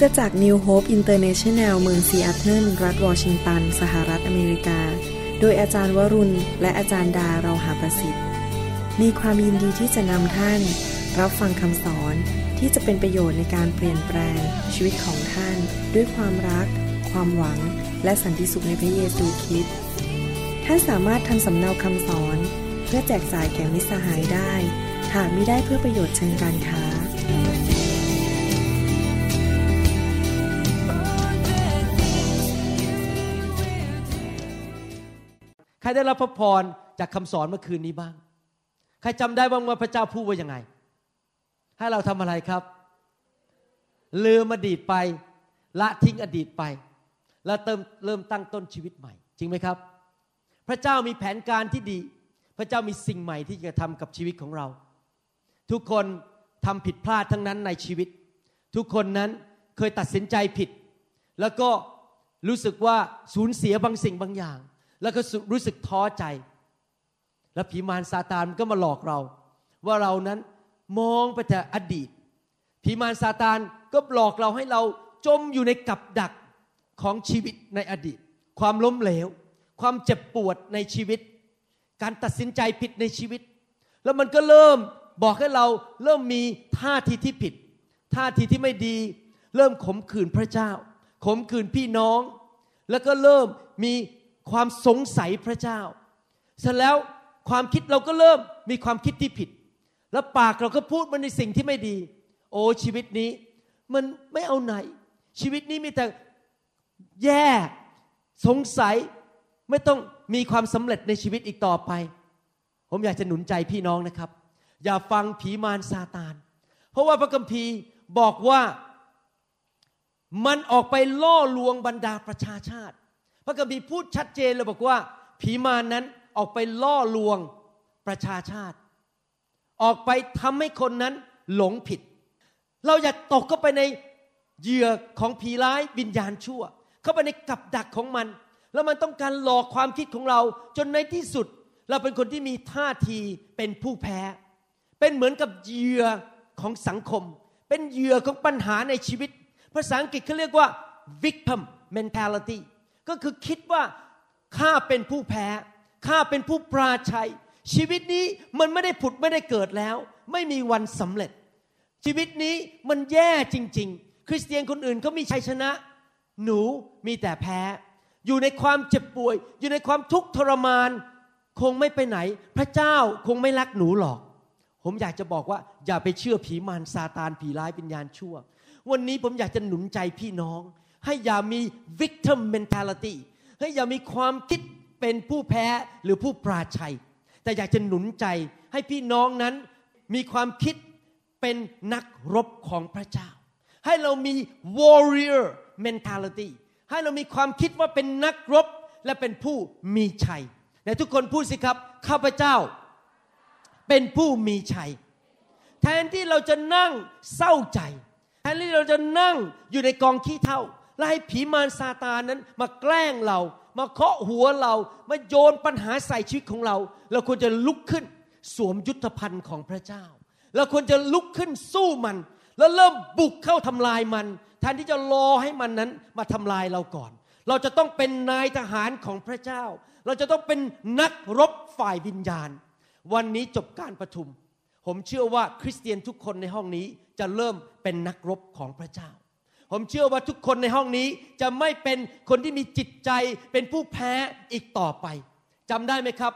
ตจักร New Hope International เมืองซีแอตเทิลรัฐวอชิงตัน สหรัฐอเมริกา โดยอาจารย์วรุณ และอาจารย์ดาเราหาประสิทธิ์ มีความยินดีที่จะนำท่าน รับฟังคำสอนที่จะเป็นประโยชน์ในการเปลี่ยนแปลง ชีวิตของท่าน ด้วยความรัก ความหวัง และสันติสุขในพระเยซูคริสต์ท่านสามารถทำสำเนาคำสอน เพื่อแจกจ่ายแก่มิตรสหายได้ หากมิได้เพื่อประโยชน์เชิงการค้า ครได้รับพระพรจากคำสอนเมื่อคืนนี้บ้าง ใครจำได้บ้างว่าพระเจ้าพูดว่ายังไง ให้เราทำอะไรครับ ลืมอดีตไป ละทิ้งอดีตไป แล้วเติมเริ่มตั้งต้นชีวิตใหม่ จริงไหมครับ พระเจ้ามีแผนการที่ดี พระเจ้ามีสิ่งใหม่ที่จะทำกับชีวิตของเรา ทุกคนทำผิดพลาดทั้งนั้นในชีวิต ทุกคนนั้นเคยตัดสินใจผิด แล้วก็รู้สึกว่าสูญเสียบางสิ่งบางอย่าง แล้วก็รู้สึกท้อใจ แล้วผีมารซาตานก็มาหลอกเรา ว่าเรานั้นมองไปแต่อดีตผีมารซาตานก็หลอกเราให้เราจมอยู่ในกับดักของชีวิตในอดีต ความล้มเหลว ความเจ็บปวดในชีวิต การตัดสินใจผิดในชีวิต แล้วมันก็เริ่มบอกให้เราเริ่มมีท่าทีที่ผิด ท่าทีที่ไม่ดี เริ่มขมขื่นพระเจ้า ขมขื่นพี่น้อง แล้วก็เริ่มมี ความสงสัยพระเจ้า เสร็จแล้วความคิดเราก็เริ่มมีความคิดที่ผิด แล้วปากเราก็พูดมันในสิ่งที่ไม่ดี โอ้ชีวิตนี้ มันไม่เอาไหน ชีวิตนี้มีแต่แย่สงสัยไม่ต้องมีความสำเร็จในชีวิตอีกต่อไป ผมอยากจะหนุนใจพี่น้องนะครับ อย่าฟังผีมารซาตาน เพราะว่าพระคัมภีร์บอกว่ามันออกไปล่อลวงบรรดาประชาชาติ พระคัมภีร์พูดชัดเจนเลยบอกว่า ผีมารนนั้นออกไปล่อลวงประชาชาติ ออกไปทำให้คนนั้นหลงผิด เราอย่าตกเข้าไปในเหยื่อของผีร้ายวิญญาณชั่ว เข้าไปในกับดักของมัน แล้วมันต้องการหลอกความคิดของเรา จนในที่สุด เราเป็นคนที่มีท่าทีเป็นผู้แพ้ เป็นเหมือนกับเหยื่อของสังคม เป็นเหยื่อของปัญหาในชีวิต ภาษาอังกฤษเขาเรียกว่า victim mentality ก็คือคิดว่าข้าเป็นผู้แพ้ข้าเป็นผู้ปราชัย ชีวิตนี้มันไม่ได้ผุดไม่ได้เกิดแล้ว ไม่มีวันสำเร็จ ชีวิตนี้มันแย่จริง ๆ คริสเตียนคนอื่นเขามีชัยชนะ หนูมีแต่แพ้ อยู่ในความเจ็บป่วย อยู่ในความทุกข์ทรมาน คงไม่ไปไหน พระเจ้าคงไม่รักหนูหรอก ผมอยากจะบอกว่า อย่าไปเชื่อผีมารซาตานผีร้ายวิญญาณชั่ว วันนี้ผมอยากจะหนุนใจพี่น้อง ให้อย่ามี victim mentality ให้อย่ามีความคิดเป็นผู้แพ้หรือผู้ปราชัย แต่อยากจะหนุนใจให้พี่น้องนั้นมีความคิดเป็นนักรบของพระเจ้า ให้เรามี warrior mentality ให้เรามีความคิดว่าเป็นนักรบและเป็นผู้มีชัยแต่ทุกคนพูดสิครับข้าพเจ้า เป็นผู้มีชัย แทนที่เราจะนั่งเศร้าใจ แทนที่เราจะนั่งอยู่ในกองขี้เท่า และให้ผีมารซาตานนั้นมาแกล้งเรา มาเคาะหัวเรา มาโยนปัญหาใส่ชีวิตของเรา เราควรจะลุกขึ้นสวมยุทธภัณฑ์ของพระเจ้า เราควรจะลุกขึ้นสู้มัน แล้วเริ่มบุกเข้าทำลายมันแทนที่จะรอให้มันนั้นมาทำลายเราก่อน เราจะต้องเป็นนายทหารของพระเจ้า เราจะต้องเป็นนักรบฝ่ายวิญญาณ วันนี้จบการประชุม ผมเชื่อว่าคริสเตียนทุกคนในห้องนี้จะเริ่มเป็นนักรบของพระเจ้า ผมเชื่อว่าทุกคนในห้องนี้จะไม่เป็นคนที่มีจิตใจเป็นผู้แพ้อีกต่อไปจำได้ไหมครับ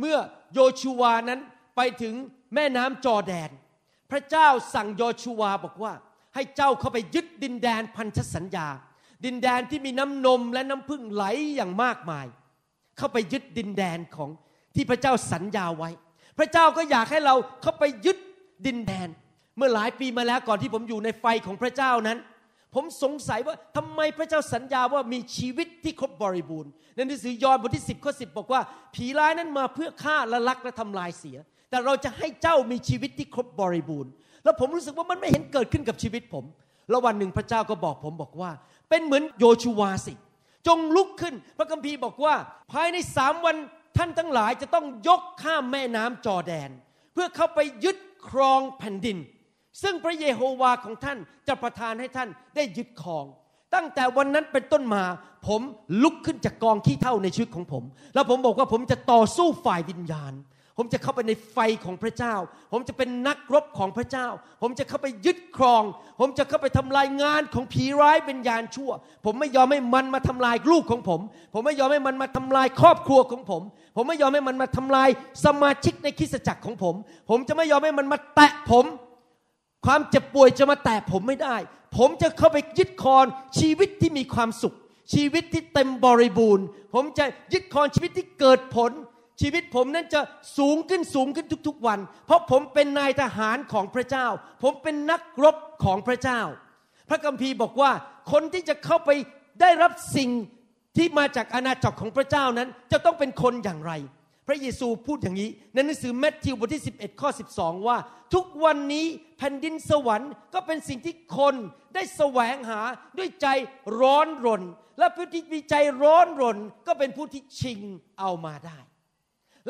เมื่อโยชูวานั้นไปถึงแม่น้ำจอแดน พระเจ้าสั่งโยชูวาบอกว่า ให้เจ้าเข้าไปยึดดินแดนพันธสัญญา ดินแดนที่มีน้ำนมและน้ำพึ่งไหลอย่างมากมาย เข้าไปยึดดินแดนของที่พระเจ้าสัญญาไว้ พระเจ้าก็อยากให้เราเข้าไปยึดดินแดน เมื่อหลายปีมาแล้วก่อนที่ผมอยู่ในไฟของพระเจ้านั้น ผมสงสัยว่าทำไมพระเจ้าสัญญาว่ามีชีวิตที่ครบบริบูรณ์ในหนังสือยอห์นบทที่ 10 ข้อ 10 บอกว่า ผีร้ายนั้นมาเพื่อฆ่าและลักและทำลายเสีย แต่เราจะให้เจ้ามีชีวิตที่ครบบริบูรณ์ แล้วผมรู้สึกว่ามันไม่เห็นเกิดขึ้นกับชีวิตผม แล้ววันหนึ่งพระเจ้าก็บอกผมบอกว่า เป็นเหมือนโยชูวาสิ จงลุกขึ้น พระคัมภีร์บอกว่า ภายในสามวันท่านทั้งหลายจะต้องยกข้ามแม่น้ำจอแดน เพื่อเข้าไปยึดครองแผ่นดิน ซึ่งพระเยโฮวาของท่านจะประทานให้ท่านได้ยึดครอง ตั้งแต่วันนั้นเป็นต้นมา ผมลุกขึ้นจากกองขี้เท่าในชีวิตของผม แล้วผมบอกว่าผมจะต่อสู้ฝ่ายวิญญาณ ผมจะเข้าไปในไฟของพระเจ้า ผมจะเป็นนักรบของพระเจ้า ผมจะเข้าไปยึดครอง ผมจะเข้าไปทำลายงานของผีร้ายวิญญาณชั่ว ผมไม่ยอมให้มันมาทำลายลูกของผม ผมไม่ยอมให้มันมาทำลายครอบครัวของผมผมไม่ยอมให้มันมาทำลายสมาชิกในคริสตจักรของผม ผมจะไม่ยอมให้มันมาแตะผม ความเจ็บป่วยจะมาแตะผมไม่ได้ ผมจะเข้าไปยึดครองชีวิตที่มีความสุข ชีวิตที่เต็มบริบูรณ์ ผมจะยึดครองชีวิตที่เกิดผล ชีวิตผมนั้นจะสูงขึ้นสูงขึ้นทุกๆวัน เพราะผมเป็นนายทหารของพระเจ้า ผมเป็นนักรบของพระเจ้า พระคัมภีร์บอกว่าคนที่จะเข้าไปได้รับสิ่งที่มาจากอาณาจักรของพระเจ้านั้น จะต้องเป็นคนอย่างไร ระเยซูพูดอย่างนี้ ในหนังสือแมทธิวบทที่ 11 ข้อ 12 ว่า ทุกวันนี้แผ่นดินสวรรค์ก็เป็นสิ่งที่คนได้แสวงหาด้วยใจร้อนรน และผู้ที่มีใจร้อนรนก็เป็นผู้ที่ชิงเอามาได้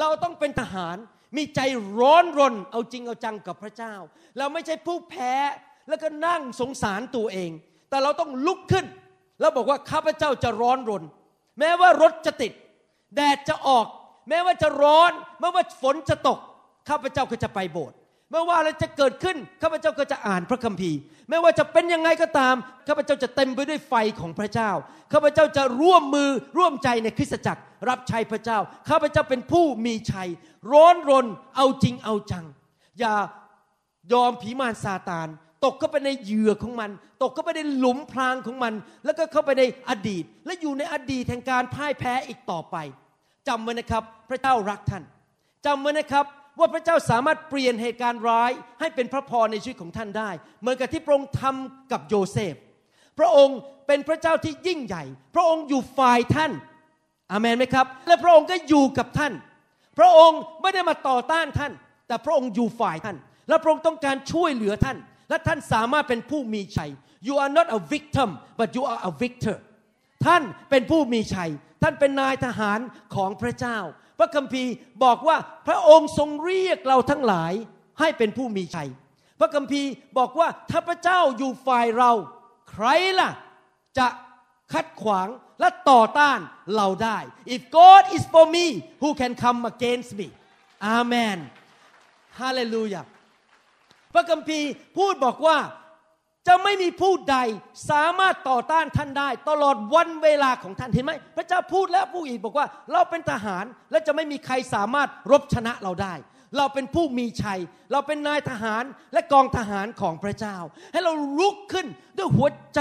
เราต้องเป็นทหารมีใจร้อนรน เอาจริงเอาจังกับพระเจ้า เราไม่ใช่ผู้แพ้แล้วก็นั่งสงสารตัวเอง แต่เราต้องลุกขึ้น แล้วบอกว่าข้าพเจ้าจะร้อนรน แม้ว่ารถจะติด แดดจะออก แม้ว่าจะร้อนแม้ว่าฝนจะตก ข้าพเจ้าก็จะไปโบสถ์ไม่ว่าอะไรจะเกิดขึ้นข้าพเจ้าก็จะอ่านพระคัมภีร์ ไม่ว่าจะเป็นยังไงก็ตามข้าพเจ้าจะเต็มไปด้วยไฟของพระเจ้าข้าพเจ้าจะร่วมมือร่วมใจในคริสตจักร รับใช้พระเจ้าข้าพเจ้าเป็นผู้มีชัย ร้อนรนเอาจริงเอาจัง อย่ายอมผีมารซาตาน ตกเข้าไปในเหยื่อของมัน ตกเข้าไปในหลุมพรางของมัน แล้วก็เข้าไปในอดีต และอยู่ในอดีตแห่งการพ่ายแพ้อีกต่อไป จำไว้นะครับ พระเจ้ารักท่านจำไว้นะครับว่าพระเจ้าสามารถเปลี่ยนเหตุการณ์ร้ายให้เป็นพระพรในชีวิตของท่านได้ เหมือนกับที่พระองค์ทำกับโยเซฟ พระองค์เป็นพระเจ้าที่ยิ่งใหญ่ พระองค์อยู่ฝ่ายท่านอามนไหมครับ และพระองค์ก็อยู่กับท่าน พระองค์ไม่ได้มาต่อต้านท่าน แต่พระองค์อยู่ฝ่ายท่าน และพระองค์ต้องการช่วยเหลือท่าน และท่านสามารถเป็นผู้มีชัย you are not a victim but you are a victor ท่านเป็นผู้มีชัย ท่านเป็นนายทหารของพระเจ้า พระคัมภีร์บอกว่าพระองค์ทรงเรียกเราทั้งหลายให้เป็นผู้มีชัย พระคัมภีร์บอกว่าถ้าพระเจ้าอยู่ฝ่ายเรา ใครล่ะ จะคัดขวางและต่อต้านเราได้ if God is for me who can come against me Amen Hallelujah พระคัมภีร์พูดบอกว่า จะไม่มีผู้ใดสามารถต่อต้านท่านได้ ตลอดวันเวลาของท่านเห็นไหมพระเจ้าพูดแล้วพูดอีกบอกว่า เราเป็นทหารและจะไม่มีใครสามารถรบชนะเราได้ เราเป็นผู้มีชัย เราเป็นนายทหารและกองทหารของพระเจ้า ให้เราลุกขึ้นด้วยหัวใจ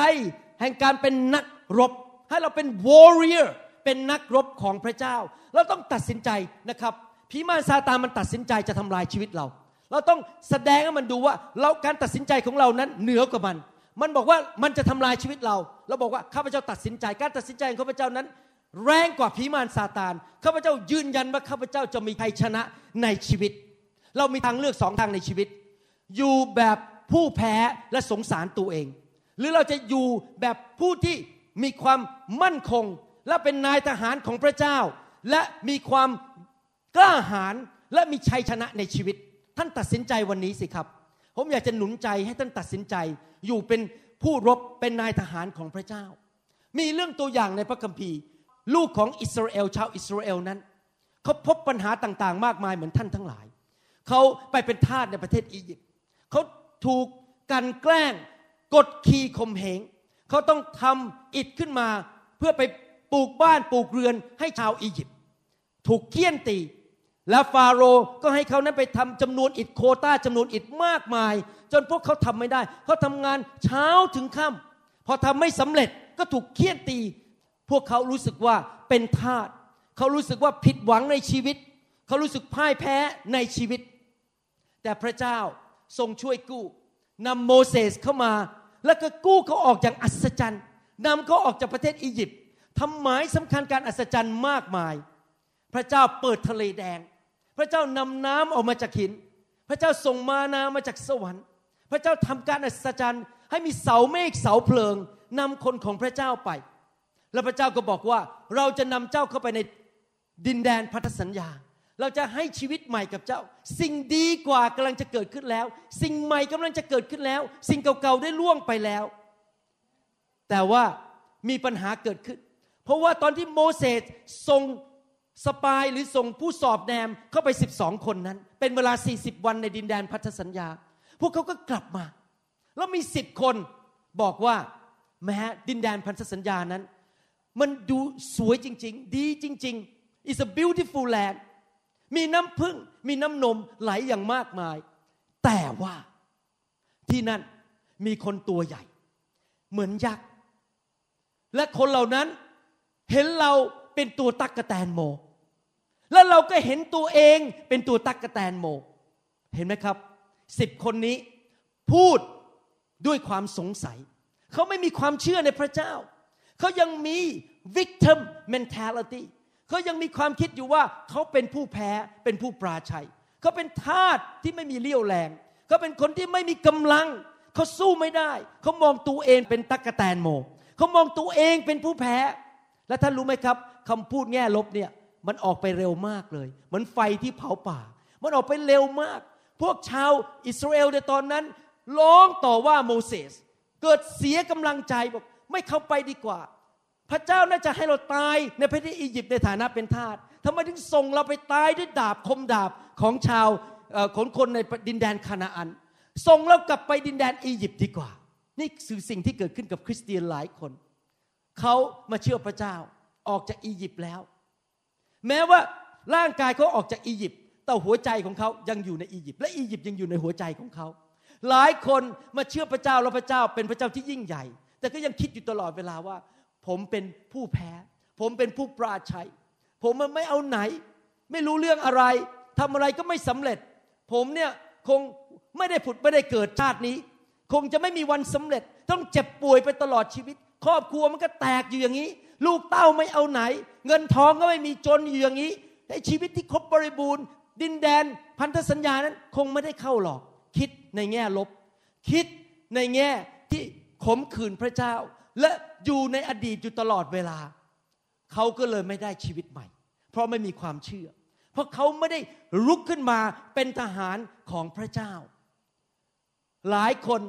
แห่งการเป็นนักรบ ให้เราเป็น warrior เป็นนักรบของพระเจ้า เราต้องตัดสินใจนะครับผีมารซาตานมันตัดสินใจจะทำลายชีวิตเรา เราต้องแสดงให้มันดูว่า เราการตัดสินใจของเรานั้นเหนือกว่ามัน มันบอกว่ามันจะทำลายชีวิตเรา เราบอกว่าข้าพเจ้าตัดสินใจ การตัดสินใจของข้าพเจ้านั้น แรงกว่าผีมารซาตาน ข้าพเจ้ายืนยันว่าข้าพเจ้าจะมีชัยชนะในชีวิต เรามีทางเลือกสองทางในชีวิต อยู่แบบผู้แพ้และสงสารตัวเอง หรือเราจะอยู่แบบผู้ที่มีความมั่นคง และเป็นนายทหารของพระเจ้า และมีความกล้าหาญและมีชัยชนะในชีวิต ท่านตัดสินใจวันนี้สิครับ ผมอยากจะหนุนใจให้ท่านตัดสินใจ อยู่เป็นผู้รบเป็นนายทหารของพระเจ้า มีเรื่องตัวอย่างในพระคัมภีร์ ลูกของอิสราเอลชาวอิสราเอลนั้นเขาพบปัญหาต่างๆ มากมายเหมือนท่านทั้งหลาย เขาไปเป็นทาสในประเทศอียิปต์เขาถูกกันแกล้งกดขี่ข่มเหงเขาต้องทำอิฐขึ้นมา เพื่อไปปลูกบ้านปลูกเรือนให้ชาวอียิปต์ถูกเคี่ยนตี แล้วฟาโรห์ก็ให้เขานั้นไปทำจำนวนอิฐโคต้าจำนวนอิฐมากมาย จนพวกเขาทำไม่ได้เขาทำงานเช้าถึงค่ำพอทำไม่สำเร็จก็ถูกเคี่ยนตี พวกเขารู้สึกว่าเป็นทาสเขารู้สึกว่าผิดหวังในชีวิต เขารู้สึกพ่ายแพ้ในชีวิต แต่พระเจ้าทรงช่วยกู้นำโมเสสเข้ามา แล้วก็กู้เขาออกจากอัศจรรย์นำเขาออกจากประเทศอียิปต์ทำหมายสำคัญการอัศจรรย์มากมาย พระเจ้าเปิดทะเลแดง พระเจ้านำน้ำออกมาจากหิน พระเจ้าส่งมานามาจากสวรรค์ พระเจ้าทำการอัศจรรย์ ให้มีเสาเมฆเสาเพลิงนำคนของพระเจ้าไป แล้วพระเจ้าก็บอกว่าเราจะนำเจ้าเข้าไปในดินแดนพันธสัญญา เราจะให้ชีวิตใหม่กับเจ้า สิ่งดีกว่ากำลังจะเกิดขึ้นแล้ว สิ่งใหม่กำลังจะเกิดขึ้นแล้ว สิ่งเก่าๆได้ล่วงไปแล้ว แต่ว่ามีปัญหาเกิดขึ้น เพราะว่าตอนที่โมเสสส่ง สปายหรือส่งผู้สอบแนมเข้าไป 12 คนนั้น เป็นเวลา 40 วันในดินแดนพันธสัญญา พวกเขาก็กลับมา แล้วมีสิบคนบอกว่าแม้ดินแดนพันธสัญญานั้น มันดูสวยจริง ๆ ดีจริง ๆ it's a beautiful land มีน้ำพึ่งมีน้ำนมไหลอย่างมากมาย แต่ว่าที่นั่นมีคนตัวใหญ่ เหมือนยักษ์ และคนเหล่านั้นเห็นเราเป็นตัวตักกะแตนโม แล้วเราก็เห็นตัวเองเป็นตัวตักกะแตนโม เห็นไหมครับสิบคนนี้พูดด้วยความสงสัย เขาไม่มีความเชื่อในพระเจ้า เขายังมี victim mentality เขายังมีความคิดอยู่ว่าเขาเป็นผู้แพ้เป็นผู้ปราชัย เขาเป็นทาสที่ไม่มีเลี้ยวแรง เขาเป็นคนที่ไม่มีกำลัง เขาสู้ไม่ได้ เขามองตัวเองเป็นตักกะแตนโม เขามองตัวเองเป็นผู้แพ้ และท่านรู้ไหมครับคำพูดแง่ลบเนี่ย มันออกไปเร็วมากเลย เหมือนไฟที่เผาป่า มันออกไปเร็วมาก พวกชาวอิสราเอลในตอนนั้น ร้องต่อว่าโมเสส เกิดเสียกำลังใจบอกไม่เข้าไปดีกว่า พระเจ้าน่าจะให้เราตายในประเทศอียิปต์ในฐานะเป็นทาสทำไมถึงส่งเราไปตายด้วยดาบคมดาบของชาวคนคนในดินแดนคานาอัน ส่งเรากลับไปดินแดนอียิปต์ดีกว่า นี่คือสิ่งที่เกิดขึ้นกับคริสเตียนหลายคน เขามาเชื่อพระเจ้าออกจากอียิปต์แล้ว แม้ว่าร่างกายเขาออกจากอียิปต์แต่หัวใจของเขายังอยู่ในอียิปต์และอียิปต์ยังอยู่ในหัวใจของเขา หลายคนมาเชื่อพระเจ้าแล้วพระเจ้าเป็นพระเจ้าที่ยิ่งใหญ่ แต่ก็ยังคิดอยู่ตลอดเวลาว่า ผมเป็นผู้แพ้ ผมเป็นผู้ปราชัย ผมมันไม่เอาไหน ไม่รู้เรื่องอะไรทำอะไรก็ไม่สำเร็จ ผมเนี่ยคงไม่ได้ผุดไม่ได้เกิดชาตินี้ คงจะไม่มีวันสำเร็จ ต้องเจ็บป่วยไปตลอดชีวิต ครอบครัวมันก็แตกอยู่อย่างนี้ ลูกเต้าไม่เอาไหน เงินทองก็ไม่มีจนอยู่อย่างนี้ในชีวิตที่ครบบริบูรณ์ ดินแดน พันธสัญญานั้นคงไม่ได้เข้าหรอก คิดในแง่ลบ คิดในแง่ที่ขมขื่นพระเจ้า และอยู่ในอดีตอยู่ตลอดเวลา เขาก็เลยไม่ได้ชีวิตใหม่ เพราะไม่มีความเชื่อ เพราะเขาไม่ได้ลุกขึ้นมาเป็นทหารของพระเจ้า หลายคน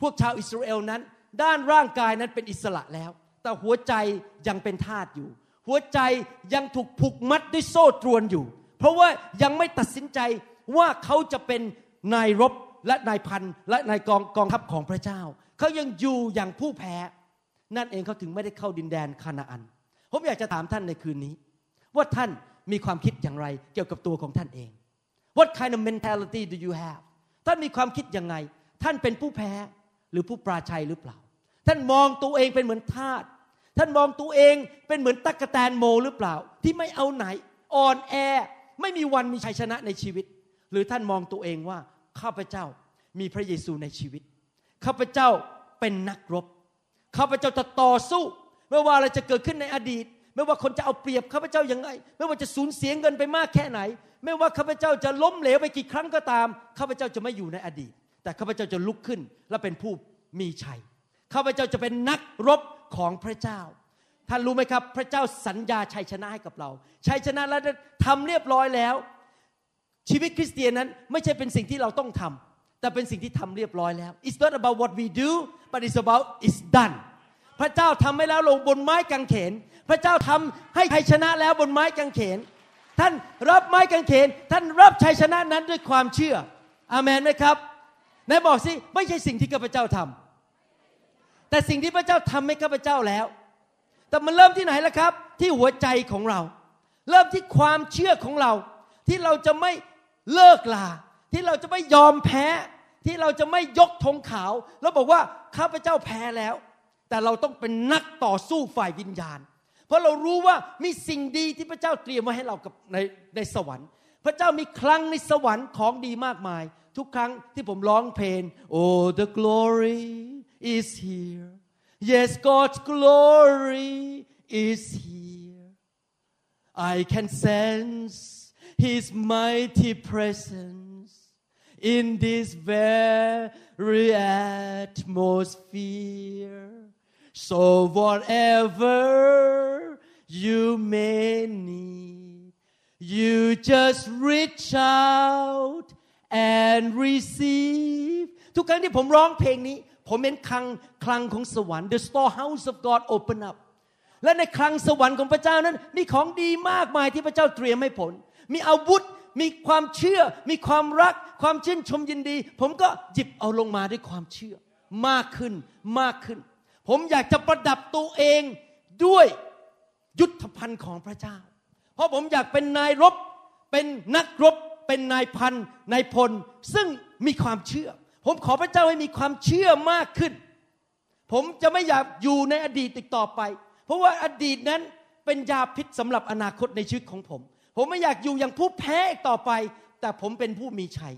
พวกชาวอิสราเอลนั้น ด้านร่างกายนั้นเป็นอิสระแล้ว แต่หัวใจยังเป็นทาสอยู่ หัวใจยังถูกผูกมัดด้วยโซ่ตรวนอยู่ เพราะว่ายังไม่ตัดสินใจว่าเขาจะเป็นนายรบและนายพันและนายกองกองทัพของพระเจ้า เขายังอยู่อย่างผู้แพ้ นั่นเองเขาถึงไม่ได้เข้าดินแดนคานาอัน ผมอยากจะถามท่านในคืนนี้ ว่าท่านมีความคิดอย่างไรเกี่ยวกับตัวของท่านเอง What kind of mentality do you have ท่านมีความคิดยังไง ท่านเป็นผู้แพ้หรือผู้ปราชัยหรือเปล่า ท่านมองตัวเองเป็นเหมือนทาสท่านมองตัวเองเป็นเหมือนตั๊กแตนโมหรือเปล่า ที่ไม่เอาไหนอ่อนแอไม่มีวันมีชัยชนะในชีวิต หรือท่านมองตัวเองว่าข้าพเจ้ามีพระเยซูในชีวิตข้าพเจ้าเป็นนักรบข้าพเจ้าจะต่อสู้ ไม่ว่าอะไรจะเกิดขึ้นในอดีต ไม่ว่าคนจะเอาเปรียบข้าพเจ้ายังไง ไม่ว่าจะสูญเสียเงินไปมากแค่ไหน ไม่ว่าข้าพเจ้าจะล้มเหลวไปกี่ครั้งก็ตามข้าพเจ้าจะไม่อยู่ในอดีต แต่ข้าพเจ้าจะลุกขึ้นและเป็นผู้มีชัย ข้าพเจ้าจะเป็นนักรบของพระเจ้า ท่านรู้ไหมครับ พระเจ้าสัญญาชัยชนะให้กับเรา ชัยชนะแล้วทำเรียบร้อยแล้ว ชีวิตคริสเตียนนั้นไม่ใช่เป็นสิ่งที่เราต้องทำแต่เป็นสิ่งที่ทำเรียบร้อยแล้ว it's not about what we do but it's about it's done พระเจ้าทำให้แล้วลงบนไม้กางเขน พระเจ้าทำให้ชัยชนะแล้วบนไม้กางเขน ท่านรับไม้กางเขน ท่านรับชัยชนะนั้นด้วยความเชื่อ อามันไหมครับนายบอกสิไม่ใช่สิ่งที่ข้าพเจ้าทำ แต่สิ่งที่พระเจ้าทำให้ข้าพเจ้าแล้ว แต่มันเริ่มที่ไหนล่ะครับ ที่หัวใจของเรา เริ่มที่ความเชื่อของเรา ที่เราจะไม่เลิกลา ที่เราจะไม่ยอมแพ้ ที่เราจะไม่ยกธงขาว แล้วบอกว่าข้าพเจ้าแพ้แล้ว แต่เราต้องเป็นนักต่อสู้ฝ่ายวิญญาณ เพราะเรารู้ว่ามีสิ่งดีที่พระเจ้าเตรียมไว้ให้เรากับในในสวรรค์ พระเจ้ามีคลังในสวรรค์ของดีมากมาย ทุกครั้งที่ผมร้องเพลง Oh the glory is here Yes God's glory is here I can sense His mighty presence in this very atmosphere So whatever you may need, you just reach out and receive ทุกครั้งที่ผมร้องเพลงนี้ ผมเห็นคลังคลังของสวรรค์ the storehouse of God open up และในคลังสวรรค์ของพระเจ้านั้น มีของดีมากมายที่พระเจ้าเตรียมให้ผลมีอาวุธ มีความเชื่อ มีความรัก ความชื่นชมยินดี ผมก็หยิบเอาลงมาด้วยความเชื่อ มากขึ้นมากขึ้น ผมอยากจะประดับตัวเองด้วยยุทธภัณฑ์ของพระเจ้า เพราะผมอยากเป็นนายรบ เป็นนักรบ เป็นนายพันนายพล ซึ่งมีความเชื่อ ผมขอพระเจ้าให้มีความเชื่อมากขึ้น ผมจะไม่อยากอยู่ในอดีตอีกต่อไป เพราะว่าอดีตนั้นเป็นยาพิษสำหรับอนาคตในชีวิตของผม ผมไม่อยากอยู่อย่างผู้แพ้อีกต่อไป แต่ผมเป็นผู้มีชัย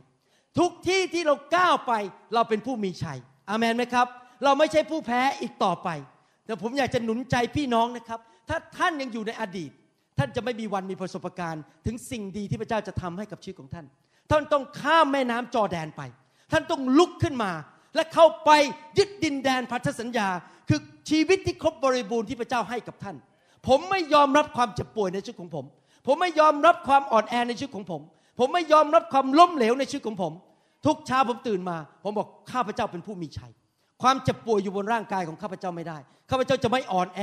ทุกที่ที่เราก้าวไป เราเป็นผู้มีชัย อามันไหมครับ เราไม่ใช่ผู้แพ้อีกต่อไป แต่ผมอยากจะหนุนใจพี่น้องนะครับ ถ้าท่านยังอยู่ในอดีต ท่านจะไม่มีวันมีประสบการณ์ ถึงสิ่งดีที่พระเจ้าจะทำให้กับชีวิตของท่าน ท่านต้องข้ามแม่น้ำจอแดนไป ท่านต้องลุกขึ้นมา และเข้าไปยึดดินแดนพันธสัญญา คือชีวิตที่ครบบริบูรณ์ที่พระเจ้าให้กับท่าน ผมไม่ยอมรับความเจ็บป่วยในชีวิตของผม ผมไม่ยอมรับความอ่อนแอในชีวิตของผม ผมไม่ยอมรับความล้มเหลวในชีวิตของผม ทุกเช้าผมตื่นมา ผมบอกข้าพเจ้าเป็นผู้มีชัย ความเจ็บป่วยอยู่บนร่างกายของข้าพเจ้าไม่ได้ ข้าพเจ้าจะไม่อ่อนแอ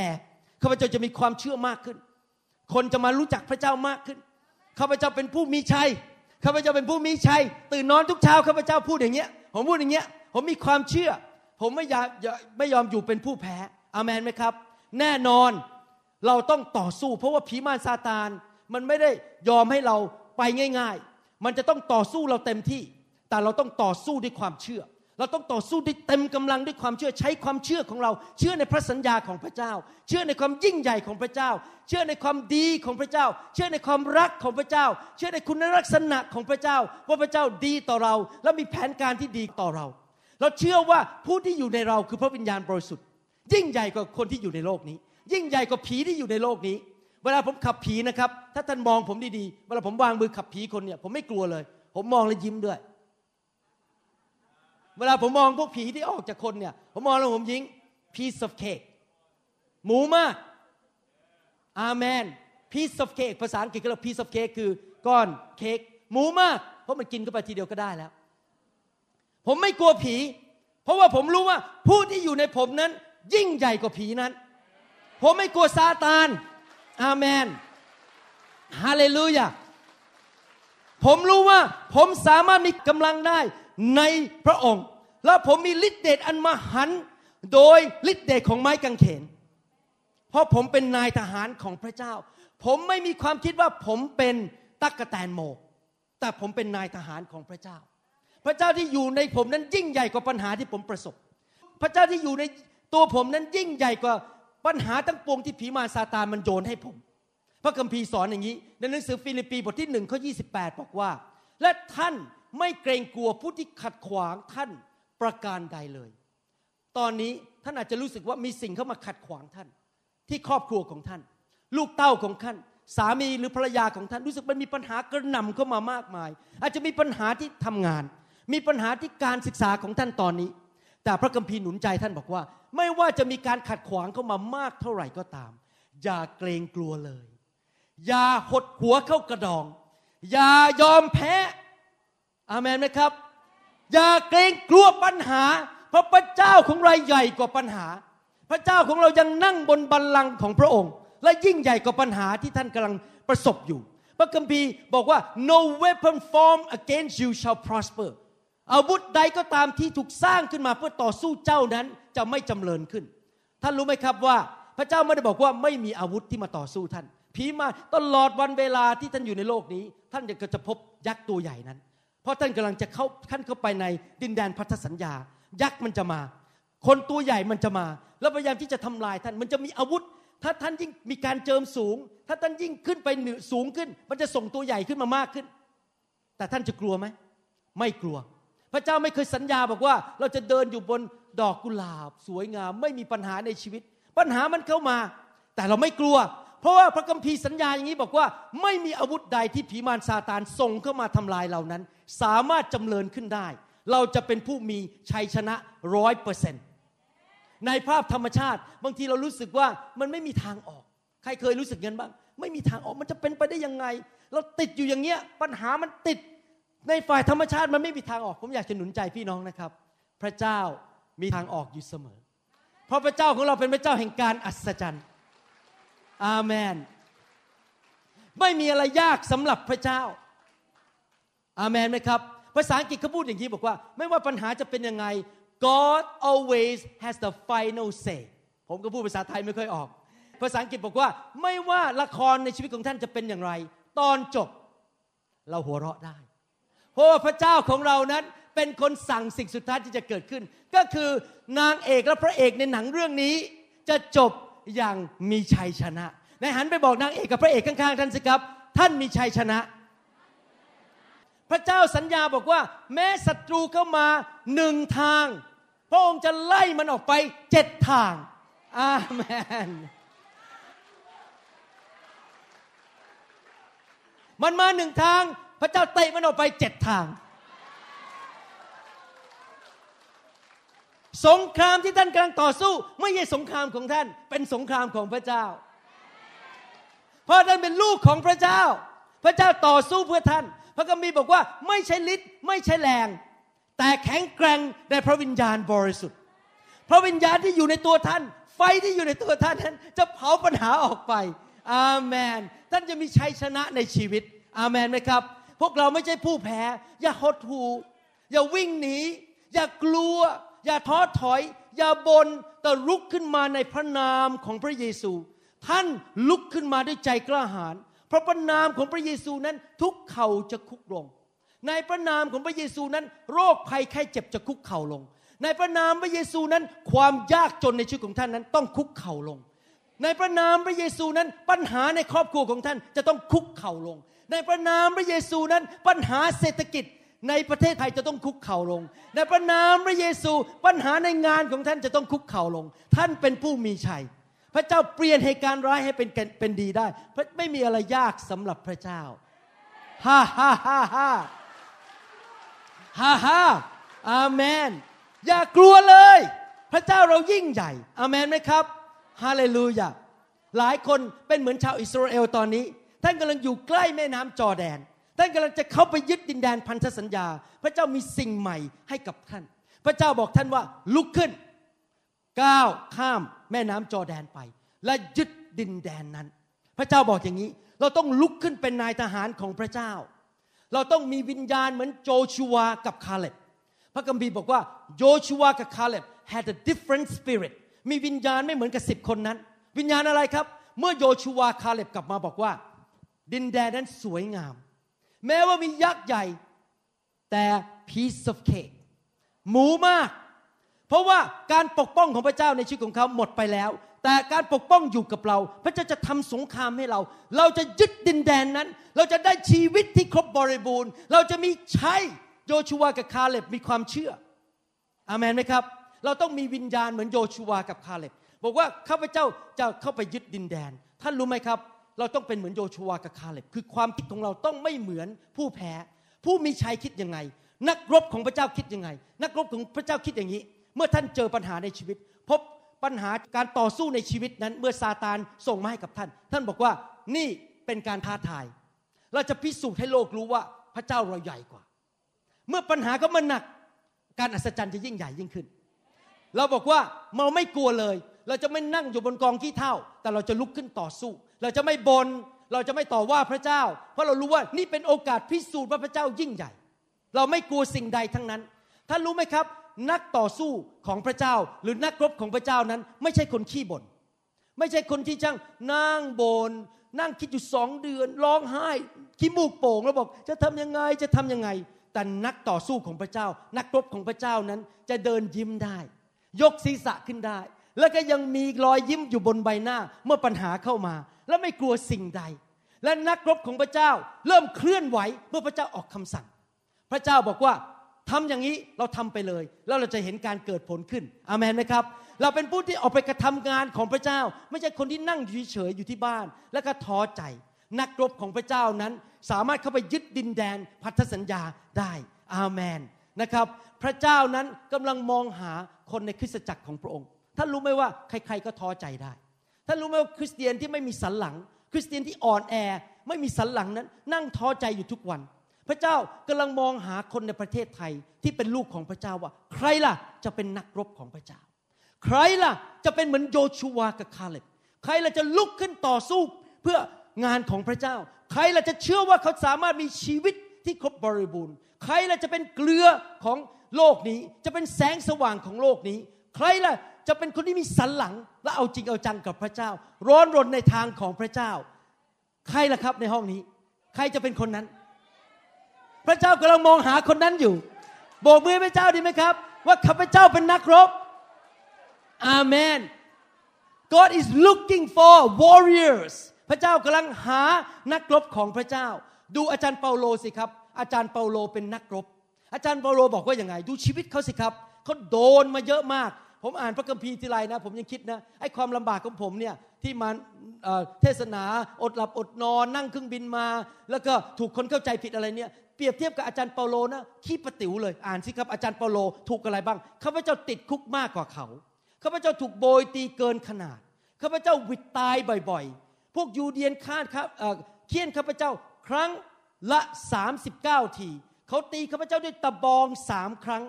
ข้าพเจ้าจะมีความเชื่อมากขึ้น คนจะมารู้จักพระเจ้ามากขึ้น ข้าพเจ้าเป็นผู้มีชัย ข้าพเจ้าเป็นผู้มีชัย ตื่นนอนทุกเช้าข้าพเจ้าพูดอย่างเงี้ย ผมพูดอย่างเงี้ย ผมมีความเชื่อ ผมไม่ยากไม่ยอมอยู่เป็นผู้แพ้ อามนไหมครับ แน่นอนเราต้องต่อสู้ เพราะว่าผีมารซาตาน มันไม่ได้ยอมให้เราไปง่าย ๆ มันจะต้องต่อสู้เราเต็มที่ แต่เราต้องต่อสู้ด้วยความเชื่อ เราต้องต่อสู้ด้วยเต็มกำลังด้วยความเชื่อใช้ความเชื่อของเรา เชื่อในพระสัญญาของพระเจ้า เชื่อในความยิ่งใหญ่ของพระเจ้า เชื่อในความดีของพระเจ้า เชื่อในความรักของพระเจ้า เชื่อในคุณลักษณะของพระเจ้า ว่าพระเจ้าดีต่อเรา และมีแผนการที่ดีต่อเรา เราเชื่อว่าผู้ที่อยู่ในเราคือพระวิญญาณบริสุทธิ์ ยิ่งใหญ่กว่าคนที่อยู่ในโลกนี้ ยิ่งใหญ่กว่าผีที่อยู่ในโลกนี้ เวลาผมขับผีนะครับถ้าท่านมองผมดีๆเวลาผมวางมือขับผีคนเนี่ยผมไม่กลัวเลย ผมมองแล้วยิ้มด้วย เวลาผมมองพวกผีที่ออกจากคนเนี่ย ผมมองแล้วผมยิ้ม piece of cake หมูมากอาเมน piece of cake ภาษาอังกฤษก็เรียก piece of cake คือก้อนเค้กหมูมาก เพราะมันกินเข้าไปทีเดียวก็ได้แล้ว ผมไม่กลัวผี เพราะว่าผมรู้ว่าผู้ที่อยู่ในผมนั้น ยิ่งใหญ่กว่าผีนั้น ผมไม่กลัวซาตาน อาเมนฮาเลลูยาผมรู้ว่าผมสามารถมีกำลังได้ ในพระองค์ แล้วผมมีฤทธิเดชอันมหันต์โดยฤทธิเดชของไม้กางเขน เพราะผมเป็นนายทหารของพระเจ้า ผมไม่มีความคิดว่าผมเป็นตั๊กแตนโมแต่ผมเป็นนายทหารของพระเจ้า พระเจ้าที่อยู่ในผมนั้นยิ่งใหญ่กว่าปัญหาที่ผมประสบ พระเจ้าที่อยู่ในตัวผมนั้นยิ่งใหญ่กว่าปัญหาทั้งปวงที่ผีมารซาตานมันโยนให้ผม พระคัมภีร์สอนอย่างนี้ ในหนังสือฟิลิปปีบทที่หนึ่งข้อยีบอกว่า และท่านไม่เกรงกลัวผู้ที่ขัดขวางท่านประการใดเลย ตอนนี้ท่านอาจจะรู้สึกว่ามีสิ่งเข้ามาขัดขวางท่าน ที่ครอบครัวของท่าน ลูกเต้าของท่าน สามีหรือภรรยาของท่านรู้สึกมันมีปัญหากระหน่ำเข้ามามากมาย อาจจะมีปัญหาที่ทำงาน มีปัญหาที่การศึกษาของท่านตอนนี้ แต่พระคัมภีร์หนุนใจท่านบอกว่า ไม่ว่าจะมีการขัดขวางเข้ามามากเท่าไหร่ก็ตาม อย่าเกรงกลัวเลย อย่าหดหัวเข้ากระดอง อย่ายอมแพ้ อามันไหมครับ อย่าเกรงกลัวปัญหา เพราะพระเจ้าของเราใหญ่กว่าปัญหา พระเจ้าของเรายังนั่งบนบัลลังก์ของพระองค์ และยิ่งใหญ่กว่าปัญหาที่ท่านกำลังประสบอยู่ พระคัมภีร์บอกว่า no weapon formed against you shall prosper อาวุธใดก็ตามที่ถูกสร้างขึ้นมาเพื่อต่อสู้เจ้านั้นจะไม่จำเริญขึ้น ท่านรู้ไหมครับว่าพระเจ้าไม่ได้บอกว่าไม่มีอาวุธที่มาต่อสู้ท่านผีมาตลอดวันเวลาที่ท่านอยู่ในโลกนี้ ท่านจะจะพบยักษ์ตัวใหญ่นั้น ราะท่านกำลังจะเข้าท่านเข้าไปในดินแดนพันธสัญญา ยักษ์มันจะมา คนตัวใหญ่มันจะมา แล้วพยายามที่จะทำลายท่านมันจะมีอาวุธ ถ้าท่านยิ่งมีการเจิมสูง ถ้าท่านยิ่งขึ้นไปเหนือสูงขึ้น มันจะส่งตัวใหญ่ขึ้นมามากขึ้น แต่ท่านจะกลัวไหมไม่กลัว พระเจ้าไม่เคยสัญญาบอกว่า เราจะเดินอยู่บนดอกกุหลาบ สวยงาม ไม่มีปัญหาในชีวิต ปัญหามันเข้ามา แต่เราไม่กลัว เพราะว่าพระคัมภีร์สัญญาอย่างนี้บอกว่า ไม่มีอาวุธใดที่ผีมารซาตานส่งเข้ามาทำลายเรานั้น สามารถจำเริญขึ้นได้ เราจะเป็นผู้มีชัยชนะร้อยเปอร์เซ็นต์ในภาพธรรมชาติบางทีเรารู้สึกว่ามันไม่มีทางออก ใครเคยรู้สึกงั้นบ้างไม่มีทางออกมันจะเป็นไปได้ยังไง เราติดอยู่อย่างเงี้ยปัญหามันติดในฝ่ายธรรมชาติมันไม่มีทางออก ผมอยากจะหนุนใจพี่น้องนะครับ พระเจ้ามีทางออกอยู่เสมอ เพราะพระเจ้าของเราเป็นพระเจ้าแห่งการอัศจรรย์ อาเมน ไม่มีอะไรยากสำหรับพระเจ้า อาเมนไหมครับ ภาษาอังกฤษเขาพูดอย่างนี้บอกว่า ไม่ว่าปัญหาจะเป็นยังไง God always has the final say ผมก็พูดภาษาไทยไม่ค่อยออก ภาษาอังกฤษบอกว่า ไม่ว่าละครในชีวิตของท่านจะเป็นอย่างไร ตอนจบ เราหัวเราะได้ เพราะว่าพระเจ้าของเรานั้นเป็นคนสั่งสิ่งสุดท้ายที่จะเกิดขึ้น ก็คือนางเอกและพระเอกในหนังเรื่องนี้ จะจบ อย่างมีชัยชนะในหันไปบอกนางเอกกับพระเอกข้างๆท่านสิครับ ท่านมีชัยชนะ พระเจ้าสัญญาบอกว่า แม้ศัตรูเข้ามาหนึ่งทาง พระองค์จะไล่มันออกไปเจ็ดทาง อาเมนมันมาหนึ่งทาง พระเจ้าเตะมันออกไปเจ็ดทาง สงครามที่ท่านกำลังต่อสู้ ไม่ใช่สงครามของท่าน เป็นสงครามของพระเจ้า เพราะท่านเป็นลูกของพระเจ้า พระเจ้าต่อสู้เพื่อท่าน พระคัมภีร์บอกว่าไม่ใช่ฤทธิ์ไม่ใช่แรง แต่แข็งแกร่งในพระวิญญาณบริสุทธิ์ พระวิญญาณที่อยู่ในตัวท่าน ไฟที่อยู่ในตัวท่านนั้น จะเผาปัญหาออกไป อาเมน ท่านจะมีชัยชนะในชีวิต อาเมนไหมครับ พวกเราไม่ใช่ผู้แพ้ อย่าหดหูอย่าวิ่งหนี อย่ากลัว อย่าท้อถอย อย่าบนแต่ลุกขึ้นมาในพระนามของพระเยซู ท่านลุกขึ้นมาด้วยใจกล้าหาญเพราะพระนามของพระเยซูนั้นทุกเข่าจะคุกลง ในพระนามของพระเยซูนั้น โรคภัยไข้เจ็บจะคุกเข่าลง ในพระนามพระเยซูนั้น ความยากจนในชีวิตของท่านนั้น ต้องคุกเข่าลง ในพระนามพระเยซูนั้น ปัญหาในครอบครัวของท่านจะต้องคุกเข่าลง ในพระนามพระเยซูนั้น ปัญหาเศรษฐกิจ ในประเทศไทยจะต้องคุกเข่าลง ในพระนามพระเยซูปัญหาในงานของท่านจะต้องคุกเข่าลง ท่านเป็นผู้มีชัย พระเจ้าเปลี่ยนเหตุการณ์ร้ายให้เป็นเป็นดีได้ไม่มีอะไรยากสำหรับพระเจ้าฮ่าฮ่าฮ่าฮ่าฮ่าฮ่าอาเมน อย่ากลัวเลย พระเจ้าเรายิ่งใหญ่ อาเมนไหมครับฮาเลลูยาหลายคนเป็นเหมือนชาวอิสราเอลตอนนี้ ท่านกำลังอยู่ใกล้แม่น้ำจอร์แดน ท่านกำลังจะเข้าไปยึดดินแดนพันธสัญญา พระเจ้ามีสิ่งใหม่ให้กับท่าน พระเจ้าบอกท่านว่าลุกขึ้นก้าวข้ามแม่น้ำจอแดนไป และยึดดินแดนนั้น พระเจ้าบอกอย่างนี้ เราต้องลุกขึ้นเป็นนายทหารของพระเจ้า เราต้องมีวิญญาณเหมือนโจชัวกับคาเล็บพระคัมภีร์บอกว่าโจชัวกับคาเล็บ had a different spirit มีวิญญาณไม่เหมือนกับสิบคนนั้น วิญญาณอะไรครับ เมื่อโยชัวคาเล็บกลับมาบอกว่า ดินแดนนั้นสวยงาม แม้ว่ามียักษ์ใหญ่ แต่ piece of cake หมูมาก เพราะว่าการปกป้องของพระเจ้าในชีวิตของเขาหมดไปแล้ว แต่การปกป้องอยู่กับเรา พระเจ้าจะทำสงครามให้เรา เราจะยึดดินแดนนั้น เราจะได้ชีวิตที่ครบบริบูรณ์ เราจะมีใชัยโยชัวกับคาเล็บมีความเชื่อ อามันไหมครับ เราต้องมีวิญญาณเหมือนโยชัวกับคาเล็บบอกว่าข้าพเจ้าจะเข้าไปยึดดินแดน ท่านรู้ไหมครับ เราต้องเป็นเหมือนโยชัวกับคาเล็บคือความคิดของเราต้องไม่เหมือนผู้แพ้ ผู้มีชัยคิดยังไง นักรบของพระเจ้าคิดยังไง นักรบของพระเจ้าคิดอย่างนี้ เมื่อท่านเจอปัญหาในชีวิต พบปัญหาการต่อสู้ในชีวิตนั้น เมื่อซาตานส่งมาให้กับท่าน ท่านบอกว่านี่เป็นการท้าทาย เราจะพิสูจน์ให้โลกรู้ว่าพระเจ้าเราใหญ่กว่า เมื่อปัญหาก็มันหนักการอัศจรรย์จะยิ่งใหญ่ยิ่งขึ้น เราบอกว่าเราไม่กลัวเลย เราจะไม่นั่งอยู่บนกองขี้เท่า แต่เราจะลุกขึ้นต่อสู้ เราจะไม่บนเราจะไม่ต่อว่าพระเจ้า เพราะเรารู้ว่านี่เป็นโอกาสพิสูจน์ว่าพระเจ้ายิ่งใหญ่ เราไม่กลัวสิ่งใดทั้งนั้นท่านรู้ไหมครับ นักต่อสู้ของพระเจ้า หรือนักรบของพระเจ้านั้น ไม่ใช่คนขี้บน่นไม่ใช่คนที่ช่างนั่งบนนั่งคิดอยู่สองเดือนร้องไห้ขี้มูกโป่งแล้วบอกจะทำยังไงจะทำยังไง แต่นักต่อสู้ของพระเจ้า นักรบของพระเจ้านั้นจะเดินยิ้มได้ ยกศีรษะขึ้นได้ แล้วก็ยังมีรอยยิ้มอยู่บนใบหน้าเมื่อปัญหาเข้ามา และไม่กลัวสิ่งใด และนักรบของพระเจ้าเริ่มเคลื่อนไหวเมื่อพระเจ้าออกคำสั่ง พระเจ้าบอกว่าทำอย่างนี้เราทำไปเลย แล้วเราจะเห็นการเกิดผลขึ้นอามนไหมครับ เราเป็นผู้ที่ออกไปกระทำงานของพระเจ้า ไม่ใช่คนที่นั่งอยู่เฉยอยู่ที่บ้าน แล้วก็ท้อใจ นักรบของพระเจ้านั้น สามารถเข้าไปยึดดินแดนพันธสัญญาได้อาเมนนะครับ พระเจ้านั้นกำลังมองหาคนในคริสตจักรของพระองค์ ท่านรู้ไหมว่าใคร ๆก็ท้อใจได้ ท่านรู้ไหมว่าคริสเตียนที่ไม่มีสันหลัง คริสเตียนที่อ่อนแอไม่มีสันหลังนั้น นั่งท้อใจอยู่ทุกวัน พระเจ้ากำลังมองหาคนในประเทศไทยที่เป็นลูกของพระเจ้าว่า ใครล่ะจะเป็นนักรบของพระเจ้า ใครล่ะจะเป็นเหมือนโยชูวากับคาเล็บใครล่ะจะลุกขึ้นต่อสู้เพื่องานของพระเจ้า ใครล่ะจะเชื่อว่าเขาสามารถมีชีวิตที่ครบบริบูรณ์ ใครล่ะจะเป็นเกลือของโลกนี้ จะเป็นแสงสว่างของโลกนี้ ใครล่ะจะเป็นคนที่มีสันหลังและเอาจริงเอาจังกับพระเจ้า ร้อนรนในทางของพระเจ้า ใครล่ะครับในห้องนี้ ใครจะเป็นคนนั้น พระเจ้ากำลังมองหาคนนั้นอยู่โบกมือพระเจ้าดีไหมครับ ว่าข้าพเจ้าเป็นนักรบอาเมน God is looking for warriors พระเจ้ากำลังหานักรบของพระเจ้า ดูอาจารย์เปาโลสิครับ อาจารย์เปาโลเป็นนักรบ อาจารย์เปาโลบอกว่าอย่างไง ดูชีวิตเขาสิครับเขาโดนมาเยอะมาก ผมอ่านพระคัมภีร์ทีไรนะ ผมยังคิดนะไอ้ความลำบากของผมเนี่ยที่มาเทศนาอดหลับอดนอนนั่งเครื่องบินมา แล้วก็ถูกคนเข้าใจผิดอะไรเนี่ยเปรียบเทียบกับอาจารย์เปาโลนะขี้ประติ๋วเลยอ่านสิครับอาจารย์เปาโลถูกอะไรบ้างข้าพเจ้าติดคุกมากกว่าเขาข้าพเจ้าถูกโบยตีเกินขนาดข้าพเจ้าวิดตายบ่อยๆ พวกยูเดียนคาดครับเคี่ยนข้าพเจ้าครั้งละ 39 ทีเขาตีข้าพเจ้าด้วยตะบองสามครั้ง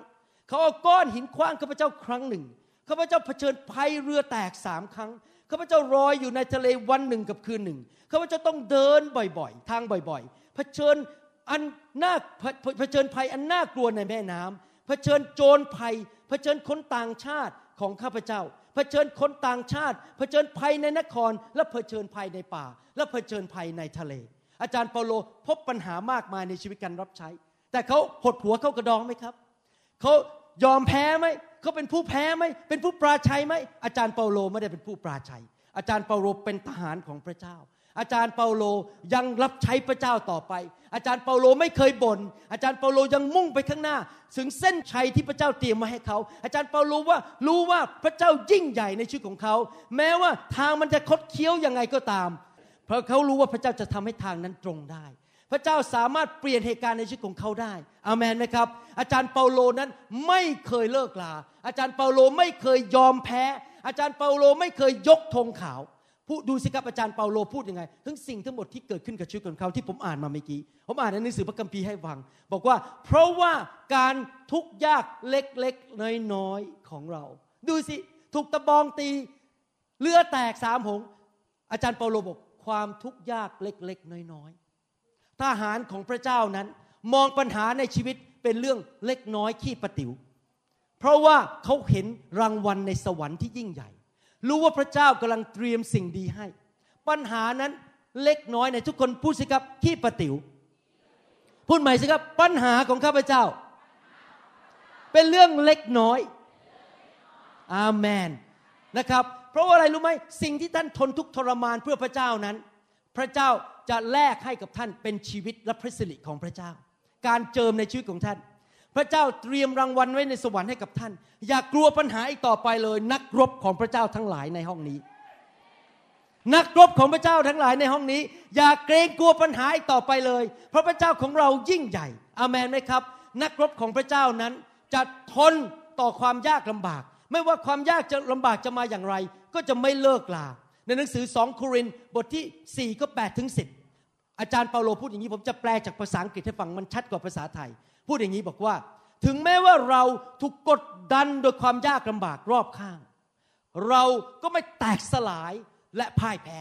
เขาเอาก้อนหินคว้างข้าพเจ้าครั้งหนึ่งข้าพเจ้าเผชิญภัยเรือแตกสามครั้งข้าพเจ้ารอยอยู่ในทะเลวันหนึ่งกับคืนหนึ่งข้าพเจ้าต้องเดินบ่อยๆ ทางบ่อยๆ เผชิญอันน่าเผชิญภัยอันน่ากลัวในแม่น้ำเผชิญโจรภัยเผชิญคนต่างชาติของข้าพเจ้าเผชิญคนต่างชาติเผชิญภัยในนคร และเผชิญภัยในป่า และเผชิญภัยในทะเล อาจารย์เปาโลพบปัญหามากมายในชีวิตการรับใช้ แต่เขาหดหัวเข้ากระดองไหมครับเขา ยอมแพ้ไหมเขาเป็นผู้แพ้ไหมเป็นผู้ปราชัยไหมอาจารย์เปาโลไม่ได้เป็นผู้ปราชัย อาจารย์เปาโลเป็นทหารของพระเจ้า อาจารย์เปาโลยังรับใช้พระเจ้าต่อไป อาจารย์เปาโลไม่เคยบน่นอาจารย์เปาโลยังมุ่งไปข้างหน้า ถึงเส้นชัยที่พระเจ้าเตรียมมาให้เขา อาจารย์เปาโลว่ารู้ว่าพระเจ้ายิ่งใหญ่ในชีวิตของเขา แม้ว่าทางมันจะคดเคี้ยวยังไงก็ตาม เพราะเขารู้ว่าพระเจ้าจะทำให้ทางนั้นตรงได้ พระเจ้าสามารถเปลี่ยนเหตุการณ์ในชีวิตของเขาได้อามันไหมครับ อาจารย์เปาโลนั้นไม่เคยเลิกลา อาจารย์เปาโลไม่เคยยอมแพ้ อาจารย์เปาโลไม่เคยยกธงขาวพูดดูสิครับอาจารย์เปาโลพูดยังไงทั้งสิ่งทั้งหมดที่เกิดขึ้นกับชีวิตของเขาที่ผมอ่านมาเมื่อกี้ ผมอ่านในหนังสือพระคัมภีร์ให้ฟัง บอกว่า เพราะว่าการทุกข์ยากเล็กๆน้อยๆของเรา ดูสิถูกตะบองตีเลือแตกสามหง อาจารย์เปาโลบอกความทุกข์ยากเล็กๆน้อยๆ ทหารของพระเจ้านั้น มองปัญหาในชีวิตเป็นเรื่องเล็กน้อยขี้ประติ๋วเพราะว่าเขาเห็นรางวัลในสวรรค์ที่ยิ่งใหญ่ รู้ว่าพระเจ้ากำลังเตรียมสิ่งดีให้ ปัญหานั้นเล็กน้อยในทุกคนพูดสิครับขี้ปะติว๋วพูดใหม่สิครับปัญหาของข้าพเจ้า เป็นเรื่องเล็กน้อยอาเมนนะครับ เพราะว่าอะไรรู้ไหมสิ่งที่ท่านทนทุกทรมานเพื่อพระเจ้านั้น พระเจ้าจะแลกให้กับท่านเป็นชีวิตและพระสิริของพระเจ้า การเจิมในชีวิตของท่าน พระเจ้าเตรียมรางวัลไว้ในสวรรค์ให้กับท่าน อย่ากลัวปัญหาอีกต่อไปเลย นักรบของพระเจ้าทั้งหลายในห้องนี้ นักรบของพระเจ้าทั้งหลายในห้องนี้ อย่าเกรงกลัวปัญหาอีกต่อไปเลย เพราะพระเจ้าของเรายิ่งใหญ่ อามนไหมครับ นักรบของพระเจ้านั้นจะทนต่อความยากลำบาก ไม่ว่าความยากจะลำบากจะมาอย่างไร ก็จะไม่เลิกลา ในหนังสือสองโครินบทที่ 4 ก็8ถึง10 อาจารย์เปาโลพูดอย่างนี้ผมจะแปลจากภาษาอังกฤษให้ฟังมันชัดกว่าภาษาไทย พูดอย่างนี้บอกว่า ถึงแม้ว่าเราถูกกดดันโดยความยากลำบากรอบข้าง เราก็ไม่แตกสลายและพ่ายแพ้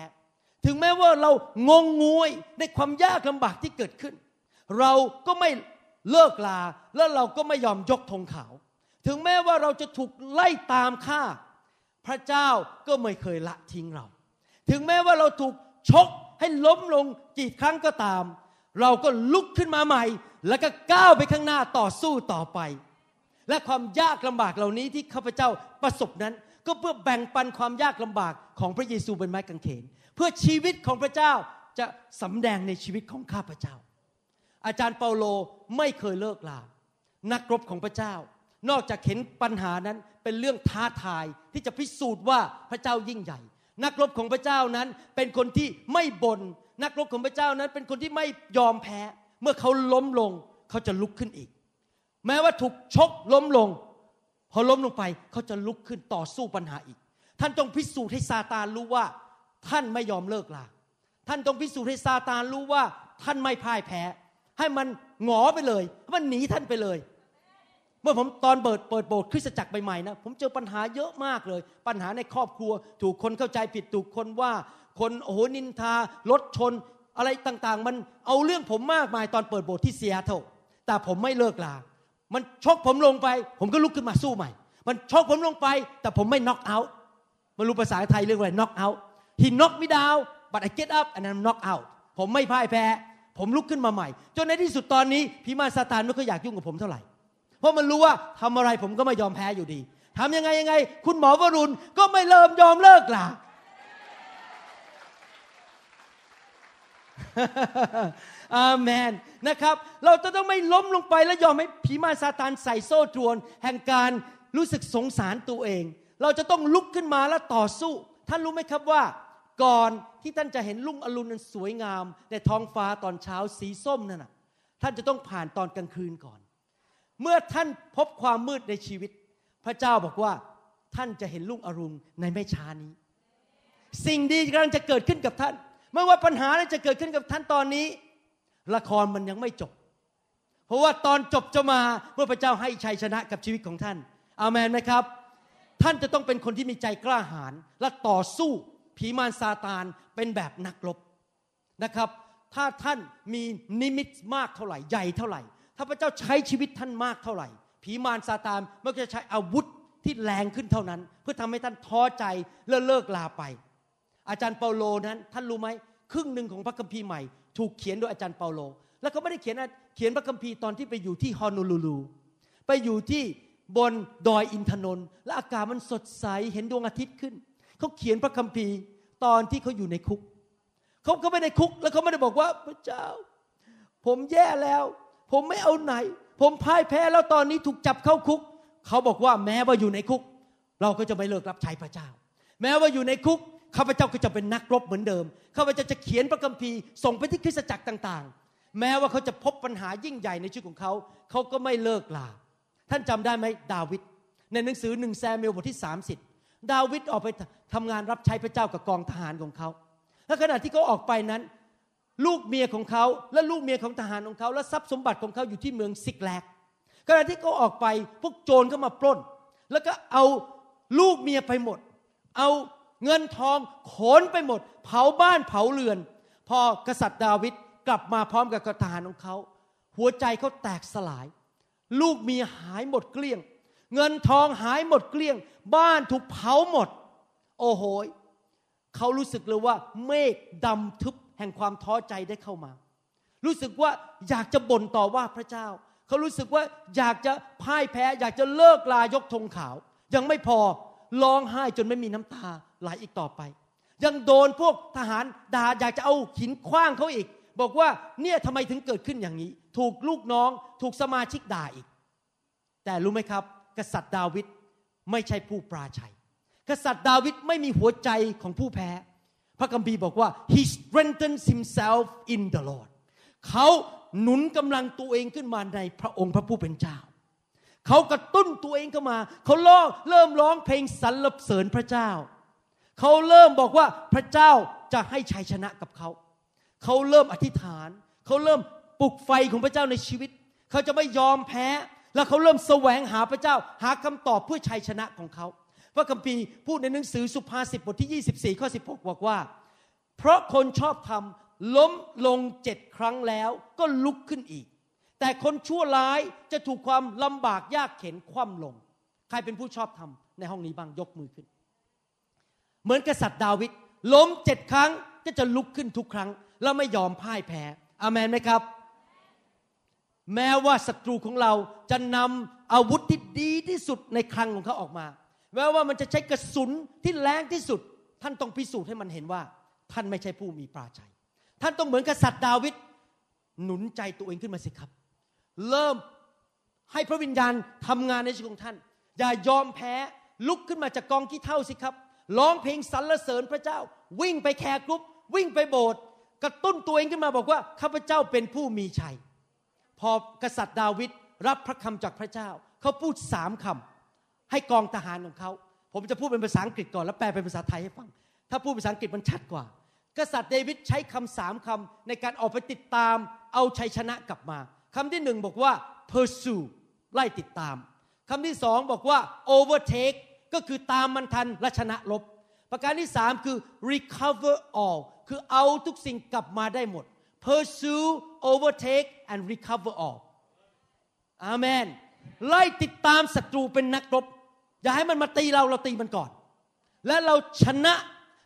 ถึงแม้ว่าเรางงงวยในความยากลำบากที่เกิดขึ้น เราก็ไม่เลิกลาและเราก็ไม่ยอมยกธงขาว ถึงแม้ว่าเราจะถูกไล่ตามฆ่า พระเจ้าก็ไม่เคยละทิ้งเรา ถึงแม้ว่าเราถูกชกให้ล้มลงกี่ครั้งก็ตาม เราก็ลุกขึ้นมาใหม่ แล้วก็ก้าวไปข้างหน้าต่อสู้ต่อไป และความยากลำบากเหล่านี้ที่ข้าพเจ้าประสบนั้น ก็เพื่อแบ่งปันความยากลำบากของพระเยซูบนไม้กางเขน เพื่อชีวิตของพระเจ้าจะสำแดงในชีวิตของข้าพเจ้า อาจารย์เปาโลไม่เคยเลิกลา นักรบของพระเจ้า นอกจากเห็นปัญหานั้นเป็นเรื่องท้าทายที่จะพิสูจน์ว่าพระเจ้ายิ่งใหญ่ นักรบของพระเจ้านั้นเป็นคนที่ไม่บน่นนักรบของพระเจ้านั้นเป็นคนที่ไม่ยอมแพ้ เมื่อเขาล้มลงเขาจะลุกขึ้นอีก แม้ว่าถูกชกล้มลง พอล้มลงไปเขาจะลุกขึ้นต่อสู้ปัญหาอีก ท่านต้องพิสูจน์ให้ซาตานรู้ว่า ท่านไม่ยอมเลิกลาท่านต้องพิสูจน์ให้ซาตานรู้ว่าท่านไม่พ่ายแพ้ ให้มันหงอไปเลย มันหนีท่านไปเลย เมื่อผมตอนเปิดเปิดโบสถ์คริสตจักรใหม่ๆนะผมเจอปัญหาเยอะมากเลย ปัญหาในครอบครัว ถูกคนเข้าใจผิดถูกคนว่า คนโอ้โหนินทารถชนอะไรต่างๆ มันเอาเรื่องผมมากมายตอนเปิดโบสถ์ที่เซียโตแต่ผมไม่เลิกลา มันชกผมลงไป ผมก็ลุกขึ้นมาสู้ใหม่ มันชกผมลงไป แต่ผมไม่น็อกเอาท์มารู้ภาษาไทยเรียกว่าน็อกเอาท์ he knocked me down but I get up and I'm knock out ผมไม่พ่ายแพ้ ผมลุกขึ้นมาใหม่ จนในที่สุดตอนนี้พิมาซาตานไม่ค่อยอยากยุ่งกับผมเท่าไหร่ เพราะมันรู้ว่าทำอะไรผมก็ไม่ยอมแพ้อยู่ดีทำยังไงยังไง คุณหมอวรุณก็ไม่เริ่มยอมเลิกล่ะอาเมนนะครับ เราจะต้องไม่ล้มลงไปและยอมให้ผีมารซาตานใส่โซ่ตรวน แห่งการรู้สึกสงสารตัวเอง เราจะต้องลุกขึ้นมาและต่อสู้ ท่านรู้ไหมครับว่า ก่อนที่ท่านจะเห็นลุ่งอรุณนั้นสวยงาม ในท้องฟ้าตอนเช้าสีส้มนั่นนะท่านจะต้องผ่านตอนกลางคืนก่อน เมื่อท่านพบความมืดในชีวิต พระเจ้าบอกว่าท่านจะเห็นลุงอรุณในไม่ช้านี้ สิ่งดีกำลังจะเกิดขึ้นกับท่าน ไม่ว่าปัญหาจะเกิดขึ้นกับท่านตอนนี้ ละครมันยังไม่จบ เพราะว่าตอนจบจะมาเมื่อพระเจ้าให้ชัยชนะกับชีวิตของท่านอามันไหมครับ ท่านจะต้องเป็นคนที่มีใจกล้าหาญและต่อสู้ผีมารซาตานเป็นแบบนักรบนะครับ ถ้าท่านมีนิมิตมากเท่าไหร่ใหญ่เท่าไหร่ ถ้าพระเจ้าใช้ชีวิตท่านมากเท่าไหร่ ผีมารซาตานมันก็จะใช้อาวุธที่แรงขึ้นเท่านั้น เพื่อทำให้ท่านท้อใจเลิกเลิกลาไป อาจารย์เปาโลนั้นท่านรู้ไหมครึ่งหนึ่งของพระคัมภีร์ใหม่ ถูกเขียนโดยอาจารย์เปาโล แล้วเขาไม่ได้เขียนเขียนพระคัมภีร์ตอนที่ไปอยู่ที่ฮอนูลูลูไปอยู่ที่บนดอยอินทนนท์และอากาศมันสดใสเห็นดวงอาทิตย์ขึ้น เขาเขียนพระคัมภีร์ตอนที่เขาอยู่ในคุก เขาเขาไม่ในคุก แล้วเขาไม่ได้บอกว่าพระเจ้า ผมแย่แล้ว ผมไม่เอาไหน ผมพ่ายแพ้แล้วตอนนี้ถูกจับเข้าคุก เขาบอกว่าแม้ว่าอยู่ในคุก เราก็จะไม่เลิกรับใช้พระเจ้า แม้ว่าอยู่ในคุกข้าพเจ้าก็จะเป็นนักรบเหมือนเดิมข้าพเจ้าจะเขียนพระคัมภีร์ส่งไปที่คริสตจักรต่างๆ แม้ว่าเขาจะพบปัญหายิ่งใหญ่ในชีวิตของเขา เขาก็ไม่เลิกลา ท่านจำได้ไหมดาวิดในหนังสือหนึ่งซามูเอลบทที่ 30 ดาวิดออกไปทำงานรับใช้พระเจ้ากับกองทหารของเขาและขณะที่เขาออกไปนั้น ลูกเมียของเขาและลูกเมียของทหารของเขาและทรัพย์สมบัติของเขาอยู่ที่เมืองศิกลากขณะที่เขาออกไปพวกโจรก็มาปล้น แล้วก็เอาลูกเมียไปหมด เอาเงินทองขนไปหมด เผาบ้านเผาเรือน พอกษัตริย์ดาวิดกลับมาพร้อมกับทหารของเขา หัวใจเขาแตกสลาย ลูกเมียหายหมดเกลี้ยง เงินทองหายหมดเกลี้ยง บ้านถูกเผาหมด โอ้โหเขารู้สึกเลยว่าเมฆดำทึบ แห่งความท้อใจได้เข้ามา รู้สึกว่าอยากจะบ่นต่อว่าพระเจ้า เขารู้สึกว่าอยากจะพ่ายแพ้ อยากจะเลิกลายกธงขาว ยังไม่พอร้องไห้จนไม่มีน้ำตาไหลอีกต่อไป ยังโดนพวกทหารด่าอยากจะเอาหินคว้างเขาอีก บอกว่าเนี่ยทำไมถึงเกิดขึ้นอย่างนี้ ถูกลูกน้องถูกสมาชิกด่าอีก แต่รู้ไหมครับ กษัตริย์ดาวิดไม่ใช่ผู้ปราชัย กษัตริย์ดาวิดไม่มีหัวใจของผู้แพ้ พระคัมภีร์บอกว่า he strengthens himself in the Lord เขาหนุนกำลังตัวเองขึ้นมาในพระองค์พระผู้เป็นเจ้า เขากระตุ้นตัวเองเข้ามา เขาร้องเริ่มร้องเพลงสรรเสริญพระเจ้า เขาเริ่มบอกว่าพระเจ้าจะให้ชัยชนะกับเขา เขาเริ่มอธิษฐาน เขาเริ่มปลุกไฟของพระเจ้าในชีวิต เขาจะไม่ยอมแพ้ แล้วเขาเริ่มแสวงหาพระเจ้า หาคำตอบเพื่อชัยชนะของเขา พระคัมภีร์พูดในหนังสือสุภาษิตบทที่ 24 ข้อ 16 บอกว่า เพราะคนชอบทำล้มลงเจ็ดครั้งแล้วก็ลุกขึ้นอีก แต่คนชั่วร้ายจะถูกความลำบากยากเข็นคว่ำลง ใครเป็นผู้ชอบทำในห้องนี้บ้างยกมือขึ้น เหมือนกษัตริย์ดาวิดล้มเจ็ดครั้งก็จะลุกขึ้นทุกครั้ง แล้วไม่ยอมพ่ายแพ้อามนไหมครับ แม้ว่าศัตรูของเราจะนำอาวุธที่ดีที่สุดในคลังของเขาออกมา แม้ว่ามันจะใช้กระสุนที่แรงที่สุด ท่านต้องพิสูจน์ให้มันเห็นว่า ท่านไม่ใช่ผู้มีปราชัย ท่านต้องเหมือนกษัตริย์ดาวิดหนุนใจตัวเองขึ้นมาสิครับ เริ่มให้พระวิญญาณทำงานในชีวิตของท่าน อย่ายอมแพ้ลุกขึ้นมาจากกองขี้เถ้าสิครับร้องเพลงสรรเสริญพระเจ้า วิ่งไป care group วิ่งไปโบสถ์กระตุ้นตัวเองขึ้นมาบอกว่าข้าพเจ้าเป็นผู้มีชัย พอกษัตริย์ดาวิดรับพระคำจากพระเจ้า เขาพูดสามคำ ให้กองทหารของเขา ผมจะพูดเป็นภาษาอังกฤษก่อนแล้วแปลเป็นภาษาไทยให้ฟัง ถ้าพูดภาษาอังกฤษมันชัดกว่า กษัตริย์เดวิดใช้คำสามคำในการออกไปติดตาม เอาชัยชนะกลับมาคำที่หนึ่งบอกว่า pursue ไล่ติดตามคำที่สองบอกว่า overtake ก็คือตามมันทันและชนะลบ ประการที่สามคือ recover all คือเอาทุกสิ่งกลับมาได้หมด pursue overtake and recover all อาเมนไล่ติดตามศัตรูเป็นนักรบ อย่าให้มันมาตีเราเราตีมันก่อน และเราชนะ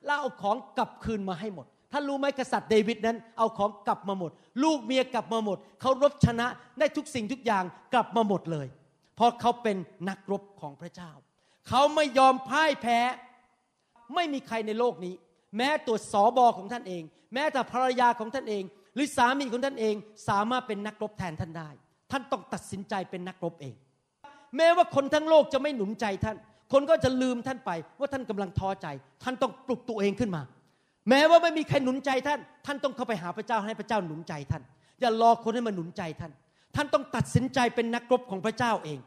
เราเอาของกลับคืนมาให้หมดท่านรู้ไหมกษัตริย์เดวิดนั้น เอาของกลับมาหมด ลูกเมียกลับมาหมด เขารบชนะได้ทุกสิ่งทุกอย่างกลับมาหมดเลย เพราะเขาเป็นนักรบของพระเจ้า เขาไม่ยอมพ่ายแพ้ ไม่มีใครในโลกนี้ แม้ตัวสอบอของท่านเอง แม้แต่ภรรยาของท่านเอง หรือสามีของท่านเองสามารถเป็นนักรบแทนท่านได้ ท่านต้องตัดสินใจเป็นนักรบเอง แม้ว่าคนทั้งโลกจะไม่หนุนใจท่าน คนก็จะลืมท่านไปว่าท่านกำลังท้อใจ ท่านต้องปลุกตัวเองขึ้นมา แม้ว่าไม่มีใครหนุนใจท่าน ท่านต้องเข้าไปหาพระเจ้าให้พระเจ้าหนุนใจท่าน อย่ารอคนให้มาหนุนใจท่าน ท่านต้องตัดสินใจเป็นนักรบของพระเจ้าเอง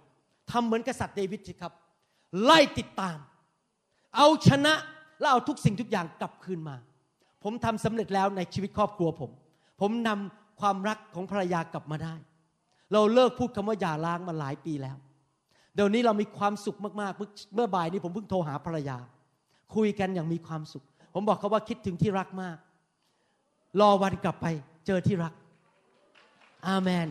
ทำเหมือนกษัตริย์เดวิดสิครับ ไล่ติดตาม เอาชนะแล้วเอาทุกสิ่งทุกอย่างกลับคืนมา ผมทำสำเร็จแล้วในชีวิตครอบครัวผม ผมนำความรักของภรรยากลับมาได้ เราเลิกพูดคำว่าอย่าล้างมาหลายปีแล้ว เดี๋ยวนี้เรามีความสุขมากๆ เมื่อบ่ายนี้ผมเพิ่งโทรหาภรรยา คุยกันอย่างมีความสุข ผมบอกเขาว่าคิดถึงที่รักมาก รอวันกลับไปเจอที่รัก อาเมน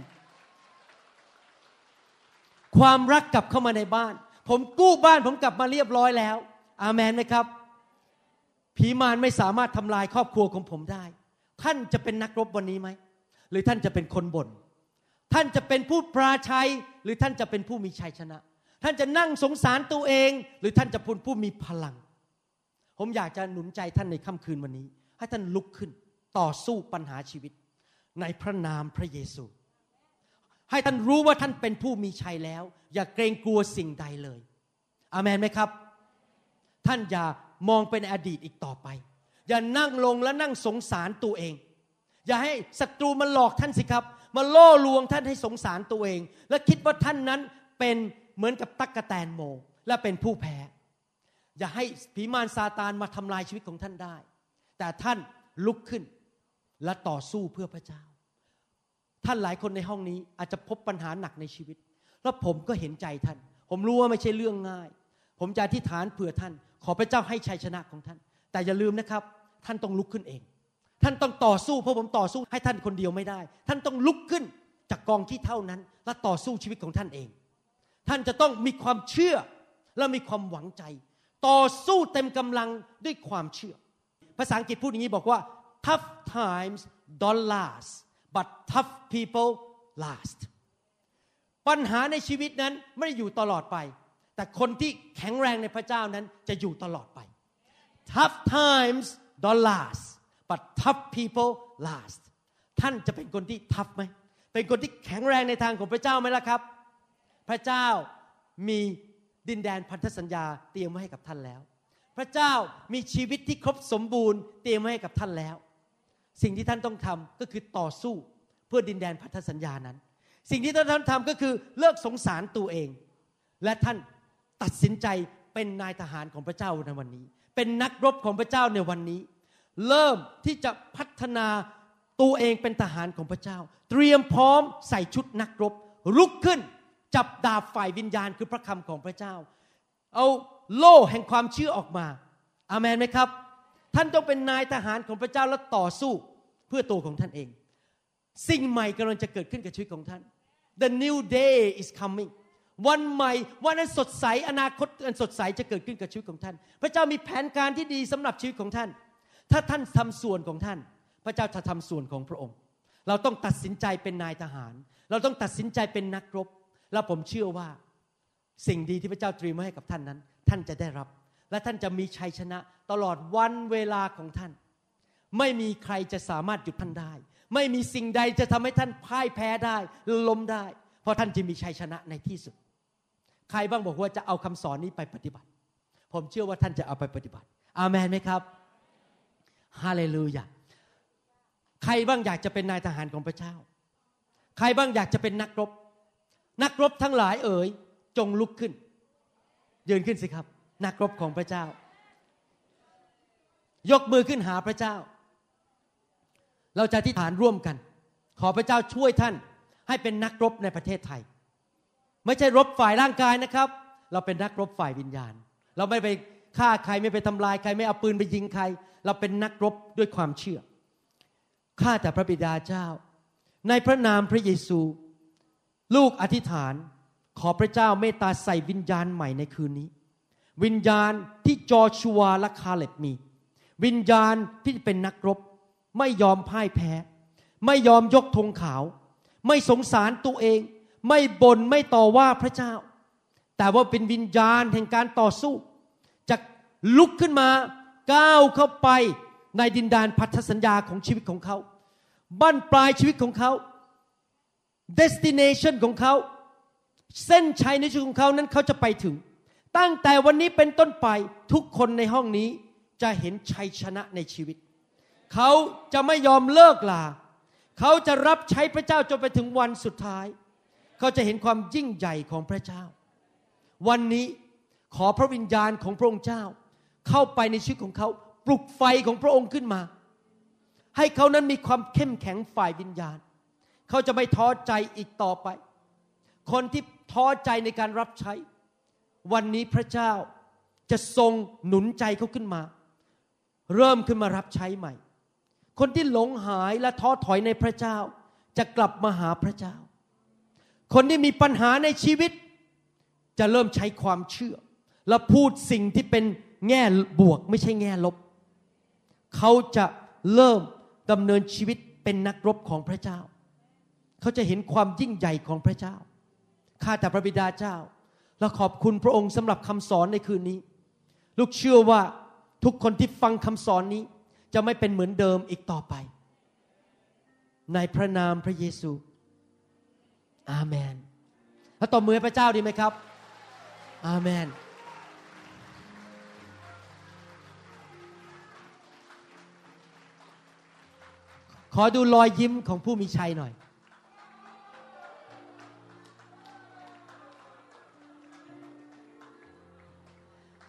ความรักกลับเข้ามาในบ้าน ผมกู้บ้านผมกลับมาเรียบร้อยแล้ว อาเมนไหมครับ ผีมารไม่สามารถทำลายครอบครัวของผมได้ ท่านจะเป็นนักรบวันนี้ไหม หรือท่านจะเป็นคนบน่น ท่านจะเป็นผู้ปราชัย หรือท่านจะเป็นผู้มีชัยชนะ ท่านจะนั่งสงสารตัวเอง หรือท่านจะเป็นผู้มีพลัง ผมอยากจะหนุนใจท่านในค่ำคืนวันนี้ ให้ท่านลุกขึ้นต่อสู้ปัญหาชีวิต ในพระนามพระเยซู ให้ท่านรู้ว่าท่านเป็นผู้มีชัยแล้ว อย่าเกรงกลัวสิ่งใดเลย อามนไหมครับ ท่านอย่ามองเป็นอดีตอีกต่อไป อย่านั่งลงและนั่งสงสารตัวเอง อย่าให้ศัตรูมันหลอกท่านสิครับ มาล่อลวงท่านให้สงสารตัวเอง และคิดว่าท่านนั้นเป็น เหมือนกับตั๊กะแตนโมและเป็นผู้แพ้ อย่าให้ผีมารซาตานมาทำลายชีวิตของท่านได้ แต่ท่านลุกขึ้นและต่อสู้เพื่อพระเจ้า ท่านหลายคนในห้องนี้อาจจะพบปัญหาหนักในชีวิต แล้วผมก็เห็นใจท่าน ผมรู้ว่าไม่ใช่เรื่องง่าย ผมจะอธิษฐานเผื่อท่าน ขอพระเจ้าให้ชัยชนะของท่าน แต่อย่าลืมนะครับ ท่านต้องลุกขึ้นเอง ท่านต้องต่อสู้เพราะผมต่อสู้ให้ท่านคนเดียวไม่ได้ ท่านต้องลุกขึ้นจากกองที่เท่านั้น และต่อสู้ชีวิตของท่านเอง ท่านจะต้องมีความเชื่อและมีความหวังใจ ต่อสู้เต็มกำลังด้วยความเชื่อ ภาษาอังกฤษพูดอย่างนี้บอกว่า tough times don't last but tough people last ปัญหาในชีวิตนั้นไม่ได้อยู่ตลอดไป แต่คนที่แข็งแรงในพระเจ้านั้นจะอยู่ตลอดไป tough times don't last but tough people last ท่านจะเป็นคนที่ทัฟไหม เป็นคนที่แข็งแรงในทางของพระเจ้าไหมล่ะครับ พระเจ้ามีดินแดนพันธสัญญาเตรียมไว้ให้กับท่านแล้ว พระเจ้ามีชีวิตที่ครบสมบูรณ์เตรียมไว้ให้กับท่านแล้ว สิ่งที่ท่านต้องทำก็คือต่อสู้เพื่อดินแดนพันธสัญญานั้น สิ่งที่ท่านทำก็คือเลิกสงสารตัวเอง และท่านตัดสินใจเป็นนายทหารของพระเจ้าในวันนี้ เป็นนักรบของพระเจ้าในวันนี้ เริ่มที่จะพัฒนาตัวเองเป็นทหารของพระเจ้า เตรียมพร้อมใส่ชุดนักรบลุกขึ้น จับดาบฝ่ายวิญญาณคือพระคำของพระเจ้า เอาโล่แห่งความเชื่อออกมา อามันไหมครับ ท่านต้องเป็นนายทหารของพระเจ้าและต่อสู้เพื่อตัวของท่านเอง สิ่งใหม่กำลังจะเกิดขึ้นกับชีวิตของท่าน The new day is coming วันใหม่วันนั้นสดใสอนาคตอันสดใสจะเกิดขึ้นกับชีวิตของท่าน พระเจ้ามีแผนการที่ดีสำหรับชีวิตของท่าน ถ้าท่านทำส่วนของท่าน พระเจ้าจะทำส่วนของพระองค์ เราต้องตัดสินใจเป็นนายทหาร เราต้องตัดสินใจเป็นนักรบ แล้วผมเชื่อว่าสิ่งดีที่พระเจ้าเตรียมไว้ให้กับท่านนั้น ท่านจะได้รับ และท่านจะมีชัยชนะตลอดวันเวลาของท่าน ไม่มีใครจะสามารถหยุดท่านได้ ไม่มีสิ่งใดจะทำให้ท่านพ่ายแพ้ได้ล้มได้ เพราะท่านจะมีชัยชนะในที่สุด ใครบ้างบอกว่าจะเอาคำสอนนี้ไปปฏิบัติ ผมเชื่อว่าท่านจะเอาไปปฏิบัติ อามันไหมครับฮาเลลูยาใครบ้างอยากจะเป็นนายทหารของพระเจ้า ใครบ้างอยากจะเป็นนักรบ นักรบทั้งหลายเอ๋ยจงลุกขึ้น ยืนขึ้นสิครับ นักรบของพระเจ้า ยกมือขึ้นหาพระเจ้า เราจะอธิษฐานร่วมกัน ขอพระเจ้าช่วยท่านให้เป็นนักรบในประเทศไทย ไม่ใช่รบฝ่ายร่างกายนะครับ เราเป็นนักรบฝ่ายวิญญาณ เราไม่ไปฆ่าใครไม่ไปทำลายใครไม่เอาปืนไปยิงใคร เราเป็นนักรบด้วยความเชื่อข้าแต่พระบิดาเจ้า ในพระนามพระเยซู ลูกอธิษฐานขอพระเจ้าเมตตาใส่วิญญาณใหม่ในคืนนี้ วิญญาณที่จอชัวและคาเล็บมี วิญญาณที่เป็นนักรบ ไม่ยอมพ่ายแพ้ ไม่ยอมยกธงขาว ไม่สงสารตัวเอง ไม่บน่นไม่ต่อว่าพระเจ้า แต่ว่าเป็นวิญญาณแห่งการต่อสู้จะลุกขึ้นมาก้าวเข้าไปในดินแดนพันธสัญญาของชีวิตของเขา บั้นปลายชีวิตของเขา destination ของเขา เส้นชัยในชีวิตของเขานั้นเขาจะไปถึง ตั้งแต่วันนี้เป็นต้นไปทุกคนในห้องนี้จะเห็นชัยชนะในชีวิต เขาจะไม่ยอมเลิกลา เขาจะรับใช้พระเจ้าจนไปถึงวันสุดท้าย เขาจะเห็นความยิ่งใหญ่ของพระเจ้า วันนี้ขอพระวิญญาณของพระองค์เจ้า เข้าไปในชีวิตของเขาปลุกไฟของพระองค์ขึ้นมา ให้เขานั้นมีความเข้มแข็งฝ่ายวิญญาณ เขาจะไม่ท้อใจอีกต่อไป คนที่ท้อใจในการรับใช้ วันนี้พระเจ้าจะทรงหนุนใจเขาขึ้นมา เริ่มขึ้นมารับใช้ใหม่ คนที่หลงหายและท้อถอยในพระเจ้า จะกลับมาหาพระเจ้า คนที่มีปัญหาในชีวิต จะเริ่มใช้ความเชื่อ และพูดสิ่งที่เป็นแง่บวกไม่ใช่แง่ลบ เขาจะเริ่มดำเนินชีวิตเป็นนักรบของพระเจ้า เขาจะเห็นความยิ่งใหญ่ของพระเจ้า ข้าแต่พระบิดาเจ้า เราขอบคุณพระองค์สำหรับคำสอนในคืนนี้ ลูกเชื่อว่าทุกคนที่ฟังคำสอนนี้ จะไม่เป็นเหมือนเดิมอีกต่อไป ในพระนามพระเยซู อาเมนแล้วตบมือพระเจ้าดีไหมครับ อาเมนขอดูรอยยิ้มของผู้มีชัยหน่อย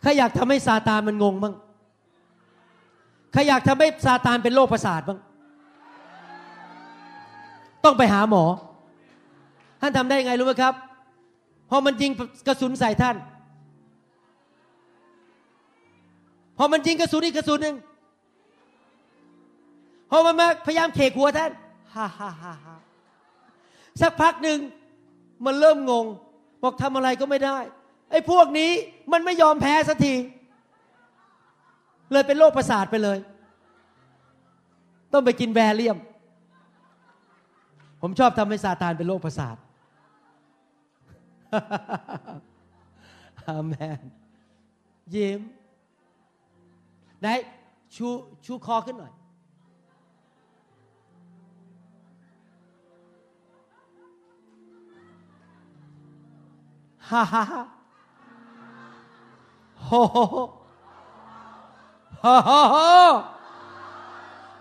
ใครอยากทำให้ซาตานมันงงบ้างใครอยากทำให้ซาตานเป็นโรคประสาทบ้าง ต้องไปหาหมอ ท่านทำได้ยังไงรู้ไหมครับพอมันยิงกระสุนใส่ท่าน พอมันยิงกระสุนอีกกระสุนหนึ่งพอมันมาพยายามเขกหัวท่านฮ่าฮ่าฮ่าฮ่าสักพักหนึ่งมันเริ่มงง บอกทำอะไรก็ไม่ได้ ไอ้พวกนี้มันไม่ยอมแพ้สักที เลยเป็นโรคประสาทไปเลย ต้องไปกินแวเลียม ผมชอบทำให้ซาตานเป็นโรคประสาทอาเมนยิ้มไหนชูชูคอขึ้นหน่อย ฮ่าฮ่าฮ่า โฮโฮโฮโฮ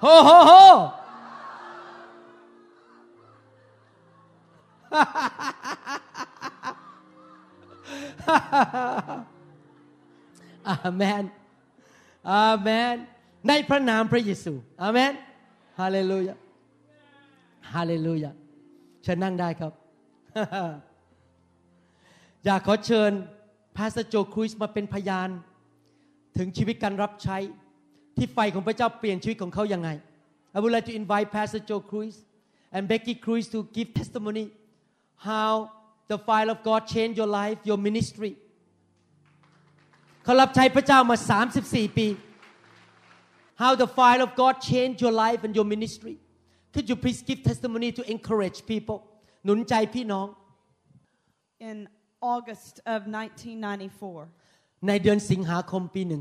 โฮโฮโฮอาเมนอาเมน ในพระนามพระเยซูอาเมน ฮาเลลูยา ฮาเลลูยาเชิญนั่งได้ครับ อยากขอเชิญ พาสโจครูซมาเป็นพยาน ถึงชีวิตการรับใช้ ที่ไฟของพระเจ้าเปลี่ยนชีวิตของเขายังไง I would like to invite Pastor Joe Cruz and Becky Cruz to give testimony how the fire of God changed your life your ministry เขารับใช้พระเจ้ามา 34 ปี how the fire of God changed your life and your ministry could you please give testimony to encourage people หนุนใจพี่น้อง In August of 1994, ในเดือนสิงหาคมปี 1994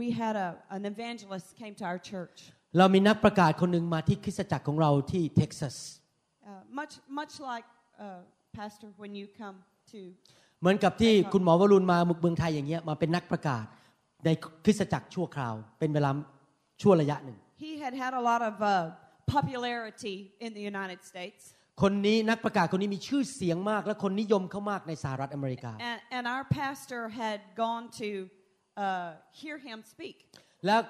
we had a, an evangelist came to our church. เรามีนักประกาศคนหนึ่งมาที่คริสตจักรของเราที่เท็กซัส Uh, much, much like uh, Pastor when you come to เหมือนกับที่คุณหมอวรุณมาเมืองไทยอย่างเงี้ยมาเป็นนักประกาศในคริสตจักรชั่วคราว เป็นเวลาชั่วระยะหนึ่ง he had had a lot of uh, popularity in the United States, คนนี้นักประกาศคนนี้มีชื่อเสียงมากและคนนิยมเขามากในสหรัฐอเมริกา and, and our pastor had gone to uh, hear him speak. แล้ว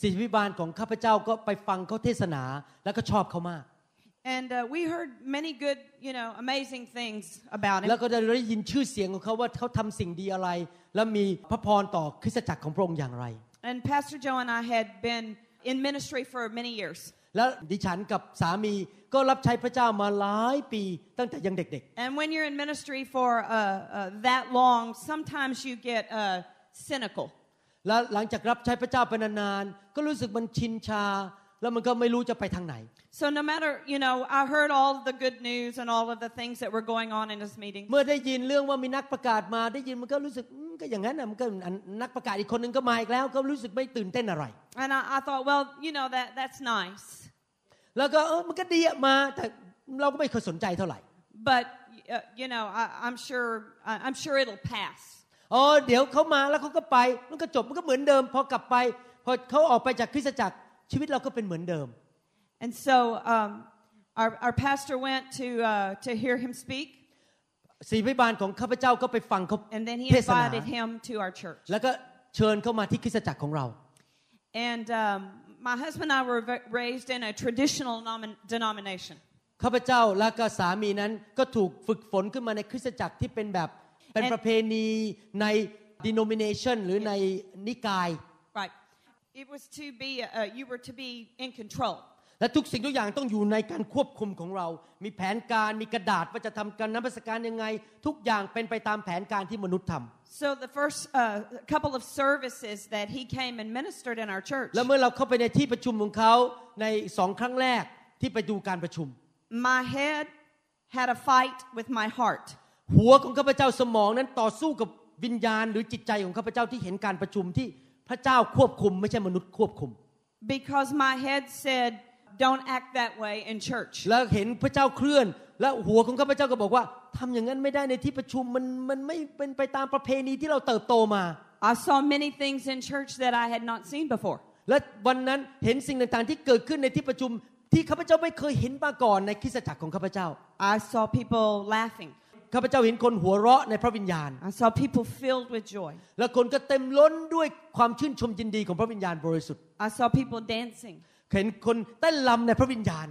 ศิษยพิบาลของข้าพเจ้าก็ไปฟังเขาเทศนาแล้วก็ชอบเขามาก And uh, we heard many good, you know, amazing things about แล้ว him. ก็ได้ยินชื่อเสียงของเขาว่าเขาทำสิ่งดีอะไร และมีพระพรต่อคริสตจักรของพระองค์อย่างไร And Pastor Joe and I had been in ministry for many years. แล้วดิฉันกับสามีก็รับใช้พระเจ้ามาหลายปีตั้งแต่ยังเด็ก And when you're in ministry for uh, uh, that long, sometimes you get uh, cynical. ๆแล้วหลังจากรับใช้พระเจ้าไปนานๆก็รู้สึกมันชินชา แล้วมันก็ไม่รู้จะไปทางไหน So no matter, you know, I heard all the good news and all of the things that were going on in this meeting. เมื่อได้ยินเรื่องว่ามีนักประกาศมาได้ยินมันก็รู้สึกอืมก็อย่างนั้นนะมันก็นักประกาศอีกคนนึงก็มาอีกแล้วก็รู้สึกไม่ตื่นเต้นอะไร And I, I thought, well, you know, that, that's nice. แล้วก็เออมันก็ดีอะมาแต่เราก็ไม่เคยสนใจเท่าไหร่ But, uh, you know, I, I'm, sure, I, I'm sure it'll pass. อ๋อเดี๋ยวเขามาแล้วเขาก็ไปมันก็จบมันก็เหมือนเดิมพอกลับไปพอเขาออกไปจากคริสตจักร ชีวิตเราก็เป็นเหมือนเดิม And so um, our, our pastor went to, uh, to hear him speak, ศิษยพิบาลของข้าพเจ้าก็ไปฟังเขา and then he เทศนา invited him to our church. แล้วก็เชิญเข้ามาที่คริสตจักรของเรา And um, my husband and I were va- raised in a traditional nomin- denomination. ข้าพเจ้าและก็สามีนั้นก็ถูกฝึกฝนขึ้นมาในคริสตจักรที่เป็นแบบเป็น And- ประเพณีใน denomination หรือในนิกาย Right. It was to be, uh, you were to be in control. และทุกสิ่งทุกอย่างต้องอยู่ในการควบคุมของเรา มีแผนการ มีกระดาษว่าจะทำการนมัสการยังไง ทุกอย่างเป็นไปตามแผนการที่มนุษย์ทำ So the first uh, couple of services that he came and ministered in our church, แล้วเมื่อเราเข้าไปในที่ประชุมของเขาในสองครั้งแรกที่ไปดูการประชุม my head had a fight with my heart. หัวของข้าพเจ้าสมองนั้นต่อสู้กับวิญญาณหรือจิตใจของข้าพเจ้าที่เห็นการประชุมที่ พระเจ้าควบคุมไม่ใช่มนุษย์ควบคุม Because my head said, don't act that way in church. แล้วเห็นพระเจ้าเคลื่อน และหัวของข้าพเจ้าก็บอกว่าทำอย่างนั้นไม่ได้ในที่ประชุมมันมันไม่เป็นไปตามประเพณีที่เราเติบโตมา I saw many things in church that I had not seen before. และวันนั้นเห็นสิ่งต่างๆที่เกิดขึ้นในที่ประชุมที่ข้าพเจ้าไม่เคยเห็นมาก่อนในคริสตจักรของข้าพเจ้า I saw people laughing. ข้าพเจ้าเห็นคนหัวเราะในพระวิญญาณ I saw people filled with joy. และคนก็เต็มล้นด้วยความชื่นชมยินดีของพระวิญญาณบริสุทธิ์ I saw people dancing. เห็นคนเต้นรำในพระวิญญาณ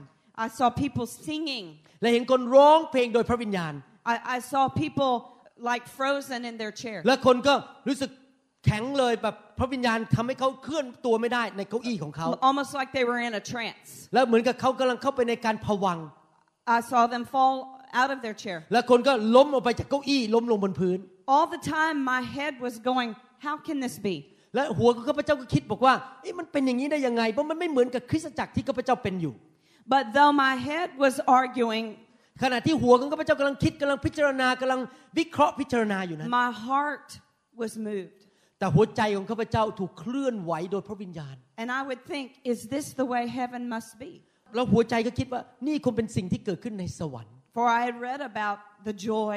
I saw people singing. และเห็นคนร้องเพลงโดยพระวิญญาณ I, I saw people like frozen in their chair. และคนก็รู้สึกแข็งเลยแบบพระวิญญาณทำให้เขาเคลื่อนตัวไม่ได้ในเก้าอี้ของเขา Almost like they were in a trance. แล้วเหมือนกับเขากำลังเข้าไปในการผวังค์ I saw them fall out of their chair. และคนก็ล้มออกไปจากเก้าอี้ล้มลงบนพื้น All the time, my head was going, How can this be? และหัวของข้าพเจ้าก็คิดบอกว่าเอ๊ะมันเป็นอย่างนี้ได้ยังไงเพราะมันไม่เหมือนกับคริสตจักรที่ข้าพเจ้าเป็นอยู่ But though my head was arguing, ขณะที่หัวของข้าพเจ้ากำลังคิดกำลังพิจารณากำลังวิเคราะห์พิจารณาอยู่นั้น my heart was moved. แต่หัวใจของข้าพเจ้าถูกเคลื่อนไหวโดยพระวิญญาณ And I would think, Is this the way heaven must be? แล้วหัวใจก็คิดว่านี่คงเป็นสิ่งที่เกิดขึ้นในสวรรค์ For I had read about the joy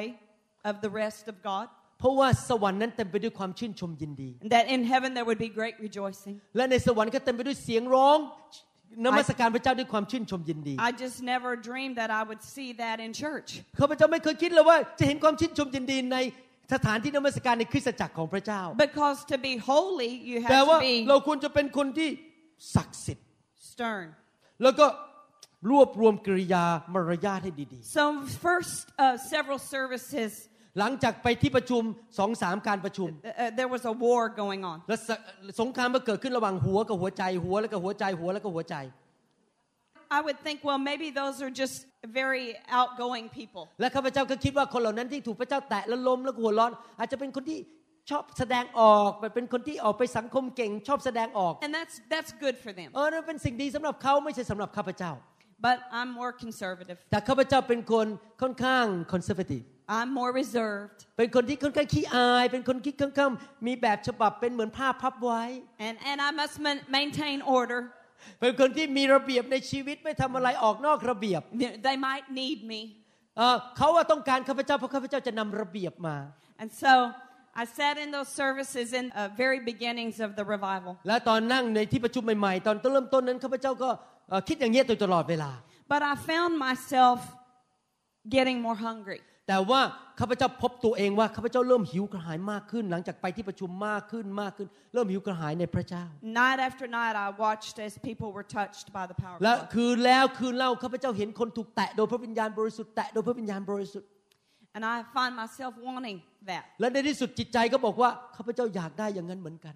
of the rest of God, เพราะว่าสวรรค์นั้นเต็มไปด้วยความชื่นชมยินดี and that in heaven there would be great rejoicing. และในสวรรค์ก็เต็มไปด้วยเสียงร้องนมัสการพระเจ้าด้วยความชื่นชมยินดี I just never dreamed that I would see that in church. ข้าพเจ้าไม่เคยคิดเลยว่าจะเห็นความชื่นชมยินดีในสถานที่นมัสการในคริสตจักรของพระเจ้า Because to be holy, you แต่ have ว่า to be เราควรจะเป็นคนที่ศักดิ์สิทธิ์ stern. แล้วก็ รวบรวมกริยามารยาทให้ดี So, first uh, several services, ๆหลังจากไปที่ประชุมสองสามการประชุม uh, uh, there was a war going on. และสสงครามมันเกิดขึ้นระหว่างหัวกับหัวใจหัวแล้วก็หัวใจหัวแล้วก็หัวใจ I would think, well, maybe those are just very outgoing people. และข้าพเจ้าก็คิดว่าคนเหล่านั้นที่ถูกพระเจ้าแตะแล้วล้มแล้วก็หัวเราะ อาจจะเป็นคนที่ชอบแสดงออกเป็นคนที่ออกไปสังคมเก่งชอบแสดงออก And that's, that's good for them. เออนั่นเป็นสิ่งดีสำหรับเขาไม่ใช่สำหรับข้าพเจ้า But I'm more conservative. แต่ข้าพเจ้าเป็นคนค่อนข้างคอนเซอร์ a ทีฟ I'm more reserved. เป็นคนที่ค่อนข้างขี้อาย เป็นคนที่ค่อนข้างมีแบบฉบับเป็นเหมือนผ้าพับไว้ And, and I must man- maintain order. เป็นคนที่มีระเบียบในชีวิตไม่ทำอะไรออกนอกระเบียบ They might need me. เอ่อเขาว่าต้องการข้าพเจ้าเพราะข้าพเจ้าจะนำระเบียบมา And so I sat in those services in uh, very beginnings of the revival. และตอนนั่งในที่ประชุมใหม่ๆ ตอนต้นเริ่มต้นนั้นข้าพเจ้าก็เอ่อ คิดอย่างเงี้ยโดยตลอดเวลา But I found myself getting more hungry. แต่ว่าข้าพเจ้าพบตัวเองว่าข้าพเจ้าเริ่มหิวกระหายมากขึ้น หลังจากไปที่ประชุมมากขึ้นมากขึ้น เริ่มหิวกระหายในพระเจ้า Night after night, I watched as people were touched by the power of และ God. คืนแล้วคืนเล่าข้าพเจ้าเห็นคนถูกแตะโดยพระวิญญาณบริสุทธิ์แตะโดยพระวิญญาณบริสุทธิ์ And I find myself wanting that. และในที่สุดจิตใจก็บอกว่าข้าพเจ้าอยากได้อย่างนั้นเหมือนกัน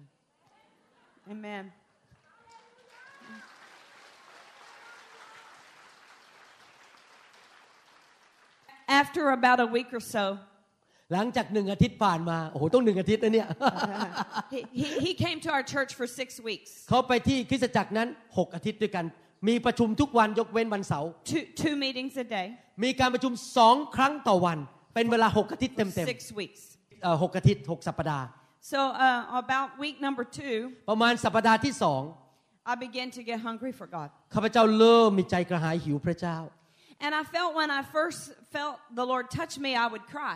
Amen. After about a week or so, หลังจากหนึ่งอาทิตย์ผ่านมาโอ้โหต้องหนึ่งอาทิตย์นะเนี่ย he, he, he came to our church for six weeks, เขาไปที่คริสตจักรนั้นหกอาทิตย์ด้วยกัน มีประชุมทุกวันยกเว้นวันเสาร์ two, two meetings a day, มีการประชุมสองครั้งต่อวัน เป็นเวลาหกอาทิตย์เต็ม six weeks. ๆเอ่อหกอาทิตย์หกสัปดาห์ So uh, about week number two, ประมาณสัปดาห์ที่สอง I began to get hungry for God. ข้าพเจ้าเริ่มมีใจกระหายหิวพระเจ้า And I felt when I first felt the Lord touch me, I would cry.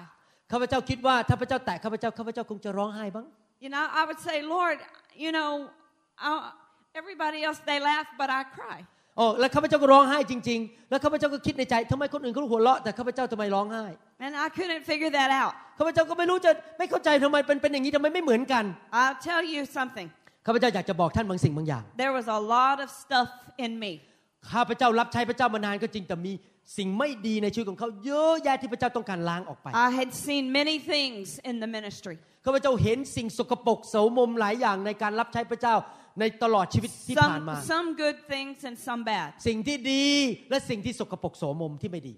ข้าพเจ้าคิดว่าถ้าพระเจ้าแตะข้าพเจ้าข้าพเจ้าคงจะร้องไห้บ้าง You know, I would say, Lord, you know, I, everybody else, they laugh, but I cry. โอ้แล้วข้าพเจ้าก็ร้องไห้จริง ๆ แล้วข้าพเจ้าก็คิดในใจทำไมคนอื่นเขาหัวเราะแต่ข้าพเจ้าทำไมร้องไห้ And I couldn't figure that out. ข้าพเจ้าก็ไม่รู้จะไม่เข้าใจทำไมเป็นเป็นอย่างนี้ทำไมไม่เหมือนกัน I'll tell you something. ข้าพเจ้าอยากจะบอกท่านบางสิ่งบางอย่าง There was a lot of stuff in me. ข้าพเจ้ารับใช้พระเจ้ามานานก็จริงแต่มีสิ่งไม่ดีในชีวิตของเขาเยอะแยะที่พระเจ้าต้องการล้างออกไป I had seen many things in the ministry. ข้าพเจ้าเห็นสิ่งสกปรกโสมมหลายอย่างในการรับใช้พระเจ้าในตลอดชีวิตที่ผ่าน Some, มา some good things and some bad. สิ่งที่ดีและสิ่งที่สกปรกโสมมที่ไม่ดี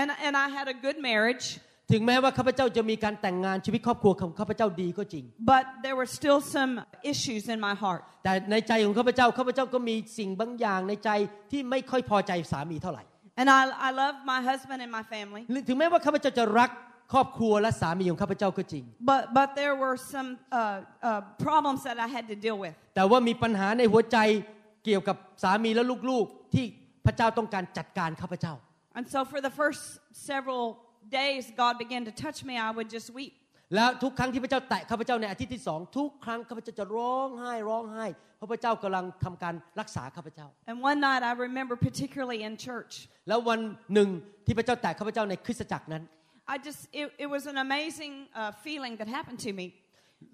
And, and I had a good marriage, ถึงแม้ว่าข้าพเจ้าจะมีการแต่งงานชีวิตครอบครัวของข้าพเจ้าดีก็จริง but there were still some issues in my heart. แต่ในใจของข้าพเจ้าข้าพเจ้าก็มีสิ่งบางอย่างในใจที่ไม่ค่อยพอใจสามีเท่าไหร่ And I, I love my husband and my family. ถึงแม้ว่าข้าพเจ้าจะรักครอบครัวและสามีของข้าพเจ้าก็จริง But, but there were some uh, uh, problems that I had to deal with. แต่ว่ามีปัญหาในหัวใจเกี่ยวกับสามีและลูกๆที่พระเจ้าต้องการจัดการข้าพเจ้า And so for the first several days, God began to touch me. I would just weep. แล้วทุกครั้งที่พระเจ้าแตะข้าพเจ้าในอาทิตย์ที่สองทุกครั้งข้าพเจ้าจะร้องไห้ร้องไห้เพราะพระเจ้ากำลังทำการรักษาข้าพเจ้า And one night, I remember particularly in church, แล้ววันหนึ่งที่พระเจ้าแตะข้าพเจ้าในคริสตจักรนั้น I just, it, it was an amazing uh, feeling that happened to me.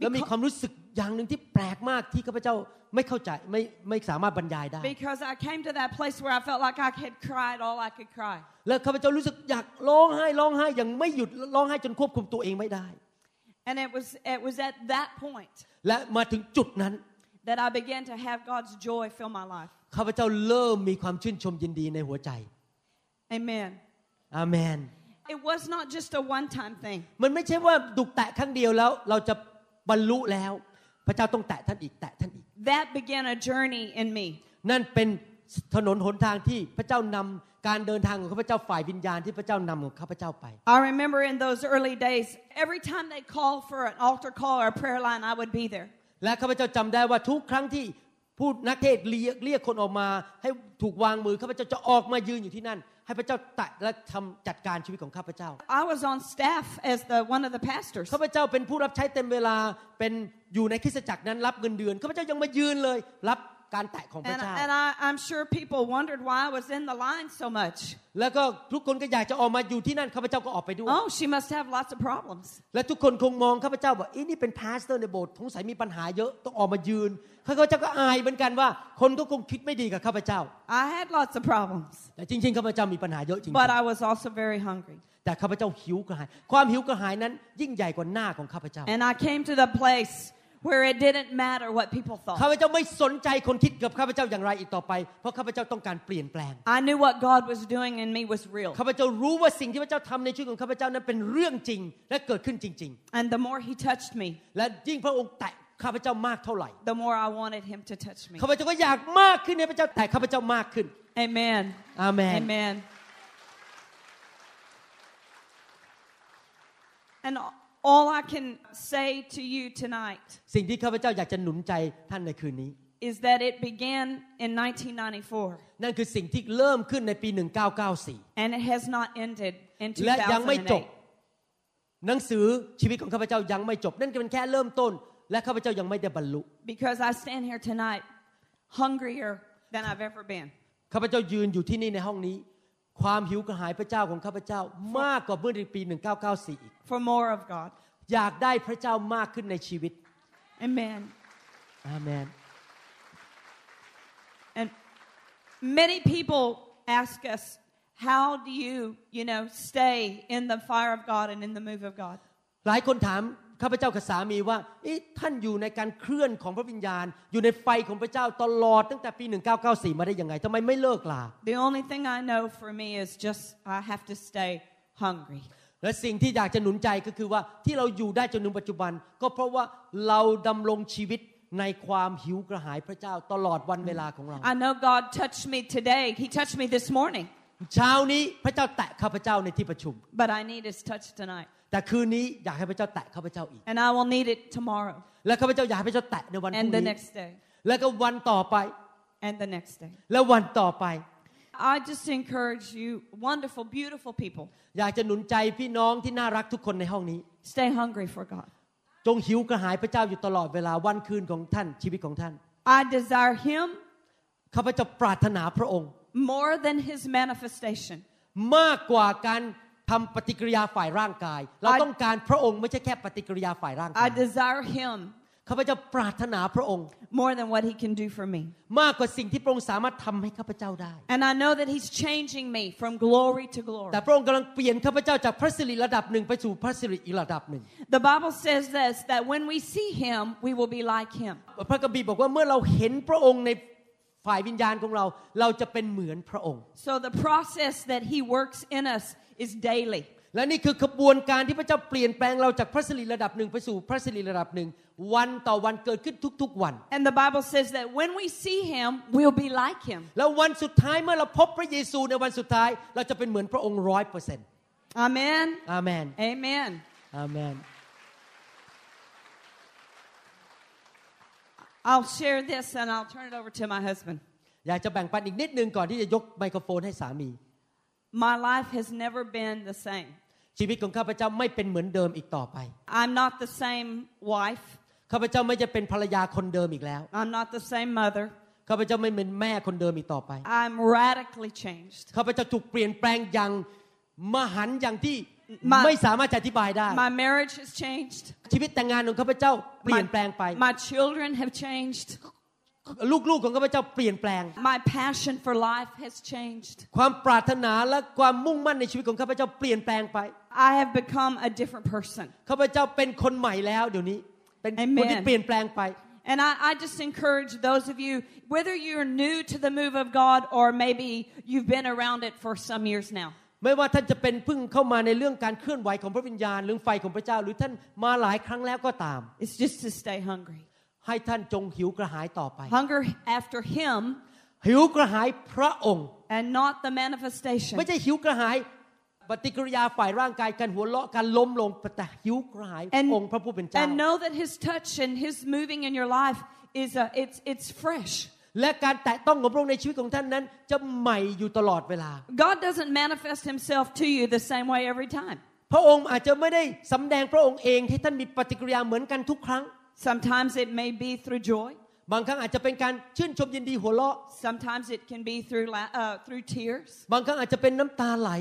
แล้วมี Because, ความรู้สึกอย่างหนึ่งที่แปลกมากที่ข้าพเจ้าไม่เข้าใจไม่ไม่สามารถบรรยายได้ because I came to that place where I felt like I had cried all I could cry. แล้วข้าพเจ้ารู้สึกอยากร้องไห้ร้องไห้อย่างไม่หยุดร้องไห้จนควบคุมตัวเองไม่ได้ And it was, it was at that point และมาถึงจุดนั้น that I began to have God's joy fill my life. ข้าพเจ้าเริ่มมีความชื่นชมยินดีในหัวใจ Amen. อาเมน It was not just a one time thing. มันไม่ใช่ว่าดุกแตะครั้งเดียวแล้วเราจะ บรรลุแล้ว พระเจ้าต้องแตะท่านอีกแตะท่านอีก That began a journey in me. นั่นเป็นถนนหนทางที่พระเจ้านำการเดินทางของข้าพเจ้าฝ่ายวิญญาณที่พระเจ้านำของข้าพเจ้าไป I remember in those early days, every time they called for an altar call or a prayer line, I would be there. และข้าพเจ้าจำได้ว่าทุกครั้งที่ ผู้นักเทศน์เรียกเรียกคนออกมา ให้ถูกวางมือข้าพเจ้าจะออกมายืนอยู่ที่นั่น ให้พระเจ้าแตะและทำจัดการชีวิตของข้าพเจ้า I was on staff as the one of the pastors. ข้าพเจ้าเป็นผู้รับใช้เต็มเวลาเป็นอยู่ในคริสตจักรนั้นรับเงินเดือนข้าพเจ้ายังมายืนเลยรับ การแตะของพระเจ้า And, and I, I'm sure people wondered why I was in the line so much. แล้วก็ทุกคนก็อยากจะออกมาอยู่ที่นั่นข้าพเจ้าก็ออกไปด้วย Oh, she must have lots of problems. และทุกคนคงมองข้าพเจ้าว่าอีนี่เป็น pastor ในโบสถ์สงสัยมีปัญหาเยอะต้องออกมายืนข้าพเจ้าก็อายเหมือนกันว่า คนก็คงคิดไม่ดีกับข้าพเจ้า I had lots of problems, แต่จริงๆข้าพเจ้ามีปัญหาเยอะจริง but I was also very hungry. ๆแต่ข้าพเจ้าหิวกระหาย ความหิวกระหายนั้นยิ่งใหญ่กว่าหน้าของข้าพเจ้า And I came to the place where it didn't matter what people ข้า thought. พเจ้าไม่สนใจคนคิดกับข้าพเจ้าอย่างไรอีกต่อไป เพราะข้าพเจ้าต้องการเปลี่ยนแปลง I knew what God was doing in me was real. ข้าพเจ้ารู้ว่าสิ่งที่พระเจ้าทำในชีวิตของข้าพเจ้านั้นเป็นเรื่องจริงและเกิดขึ้นจริง And the more He touched me, ๆและยิ่งพระองค์แตะข้าพเจ้ามากเท่าไหร่ the more I wanted Him to touch me. ข้าพเจ้าก็อยากมากขึ้นให้พระเจ้าแตะข้าพเจ้ามากขึ้น Amen. อาเมน Amen. And all I can say to you tonight สิ่งที่ข้าพเจ้าอยากจะหนุนใจท่านในคืนนี้ is that it began in 1994 นั่นคือสิ่งที่เริ่มขึ้นในปี 1994 and it has not ended in และยังไม่จบ2008หนังสือชีวิตของข้าพเจ้ายังไม่จบ นั่นก็เป็นแค่เริ่มต้น และข้าพเจ้ายังไม่ได้บรรลุ because I stand here tonight hungrier than I've ever been. ข้าพเจ้ายืนอยู่ที่นี่ในห้องนี้ ความหิวกระหายพระเจ้าของข้าพเจ้ามากกว่าเมื่อในปี 1994 อีก for more of God. อยากได้พระเจ้ามากขึ้นในชีวิต Amen. อาเมน And many people ask us, how do you, you know, stay in the fire of God and in the move of God? หลายคนถาม ข้าพเจ้ากับสามีว่าเอ๊ะท่านอยู่ในการเคลื่อนของพระวิญญาณ อยู่ในไฟของพระเจ้าตลอดตั้งแต่ปี 1994 มาได้ยังไงทำไมไม่เลิกลา The only thing I know for me is just I have to stay hungry. และสิ่งที่อยากจะหนุนใจก็คือว่าที่เราอยู่ได้จนถึงปัจจุบัน ก็เพราะว่าเราดำรงชีวิตในความหิวกระหายพระเจ้าตลอดวันเวลาของเรา I know God touched me today. He touched me this morning, เช้านี้พระเจ้าแตะข้าพเจ้าในที่ประชุม but I need His touch tonight. แต่คืนนี้อยากให้พระเจ้าแตะข้าพเจ้าอีก And I will need it tomorrow และข้าพเจ้าอยากให้พระเจ้าแตะในวันพรุ่ and ง the นี้ next day และก็วันต่อไป and the next day. และวันต่อไป I just encourage you, wonderful, beautiful people, อยากจะหนุนใจพี่น้องที่น่ารักทุกคนในห้องนี้ stay hungry for God. จงหิวกระหายพระเจ้าอยู่ตลอดเวลาวันคืนของท่านชีวิตของท่าน I desire Him ข้าพเจ้าปรารถนาพระองค์ more than His manifestation. มากกว่าการ ทำปฏิกิริยาฝ่ายร่างกาย เรา I- ต้องการพระองค์ไม่ใช่แค่ปฏิกิริยาฝ่ายร่างกาย I desire Him ข้าพเจ้าปรารถนาพระองค์ more than what He can do for me. มากกว่าสิ่งที่พระองค์สามารถทำให้ข้าพเจ้าได้ And I know that He's changing me from glory to glory. แต่พระองค์กำลังเปลี่ยนข้าพเจ้าจากพระสิริระดับหนึ่งไปสู่พระสิริอีกระดับหนึ่ง The Bible says this that when we see Him, we will be like Him. พระกัมภีร์บอกว่าเมื่อเราเห็นพระองค์ในฝ่ายวิญญาณของเราเราจะเป็นเหมือนพระองค์ So the process that He works in us is daily. และนี่คือขบวนการที่พระเจ้าเปลี่ยนแปลงเราจากพระสิริระดับหนึ่งไปสู่พระสิริระดับหนึ่งวันต่อวันเกิดขึ้นทุกๆวัน And the Bible says that when we see Him, we'll be like Him. แล้ววันสุดท้ายเมื่อเราพบพระเยซูในวันสุดท้ายเราจะเป็นเหมือนพระองค์ร้อยเปอร์เซ็นต์ Amen. อาเมน Amen. อาเมน I'll share this and I'll turn it over to my husband. อยากจะแบ่งปันอีกนิดนึงก่อนที่จะยกไมโครโฟนให้สามี My life has never been the same. ชีวิตของข้าพเจ้าไม่เป็นเหมือนเดิมอีกต่อไป I'm not the same wife. ข้าพเจ้าไม่จะเป็นภรรยาคนเดิมอีกแล้ว I'm not the same mother. ข้าพเจ้าไม่เป็นแม่คนเดิมอีกต่อไป I'm radically changed. ข้าพเจ้าถูกเปลี่ยนแปลงอย่างมหันต์อย่างที่มาไม่สามารถจะอธิบายได้ My marriage has changed. ชีวิตแต่งงานของข้าพเจ้าเปลี่ยนแปลงไป My children have changed. ลูกๆของข้าพเจ้าเปลี่ยนแปลง My passion for life has changed. ความปรารถนาและความมุ่งมั่นในชีวิตของข้าพเจ้าเปลี่ยนแปลงไป I have become a different person. ข้าพเจ้าเป็นคนใหม่แล้วเดี๋ยวนี้ เป็น Amen คนที่เปลี่ยนแปลงไป And I, I just encourage those of you, whether you're new to the move of God or maybe you've been around it for some years now, ไม่ว่าท่านจะเป็นเพิ่งเข้ามาในเรื่องการเคลื่อนไหวของพระวิญญาณหรือไฟของพระเจ้า หรือท่านมาหลายครั้งแล้วก็ตาม it's just to stay hungry. ให้ท่านจงหิวกระหายต่อไป Hunger after Him หิวกระหายพระองค์ and not the manifestation. ไม่ใช่หิวกระหายปฏิกิริยาฝ่ายร่างกายการหัวเราะการล้มลงแต่หิวกระหาย And, องค์พระผู้เป็นเจ้า and know that His touch and His moving in your life is uh, it's, it's fresh. และการแตะต้องของพระองค์ในชีวิตของท่านนั้น จะใหม่อยู่ตลอดเวลา God doesn't manifest Himself to you the same way every time. พระองค์อาจจะไม่ได้สำแดงพระองค์เองให้ท่านมีปฏิกิริยาเหมือนกันทุกครั้ง Sometimes it may be through joy. บางครั้งอาจจะเป็นการชื่นชมยินดีหัวเราะ Sometimes it can be through la- uh, through tears. บางครั้งอาจจะเป็นน้ำตาไหล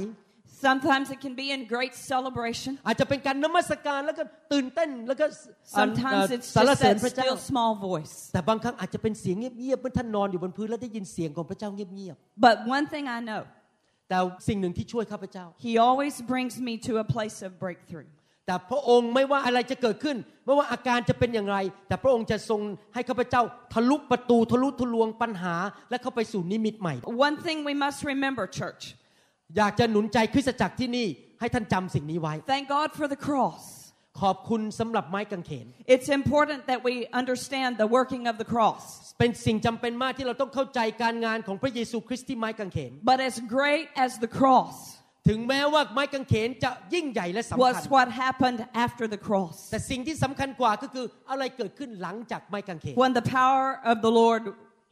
Sometimes it can be in great celebration. อาจจะเป็นการนมัสการแล้วก็ตื่นเต้นแล้วก็เอ่อ Sometimes เอ่อ it's สรร just เสริญ that พระเจ้า still small voice. แต่บางครั้งอาจจะเป็นเสียงเงียบๆเมื่อท่านนอนอยู่บนพื้นแล้วได้ยินเสียงของพระเจ้าเงียบ But one thing I know, ๆแต่สิ่งหนึ่งที่ช่วยข้าพเจ้า He always brings me to a place of breakthrough. แต่พระองค์ไม่ว่าอะไรจะเกิดขึ้น ไม่ว่าอาการจะเป็นอย่างไร แต่พระองค์จะทรงให้ข้าพเจ้าทะลุประตูทะลุทะลวงปัญหา และเข้าไปสู่นิมิตใหม่ One thing we must remember, church. อยากจะหนุนใจคริสตจักรที่นี่ให้ท่านจำสิ่งนี้ไว้ Thank God for the cross. ขอบคุณสำหรับไม้กางเขน It's important that we understand the working of the cross. เป็นสิ่งจำเป็นมากที่เราต้องเข้าใจการงานของพระเยซูคริสต์ที่ไม้กางเขน But as great as the cross ถึงแม้ว่าไม้กางเขนจะยิ่งใหญ่และสำคัญ was what happened after the cross. แต่สิ่งที่สำคัญกว่าก็คืออะไรเกิดขึ้นหลังจากไม้กางเขน When the power of the Lord,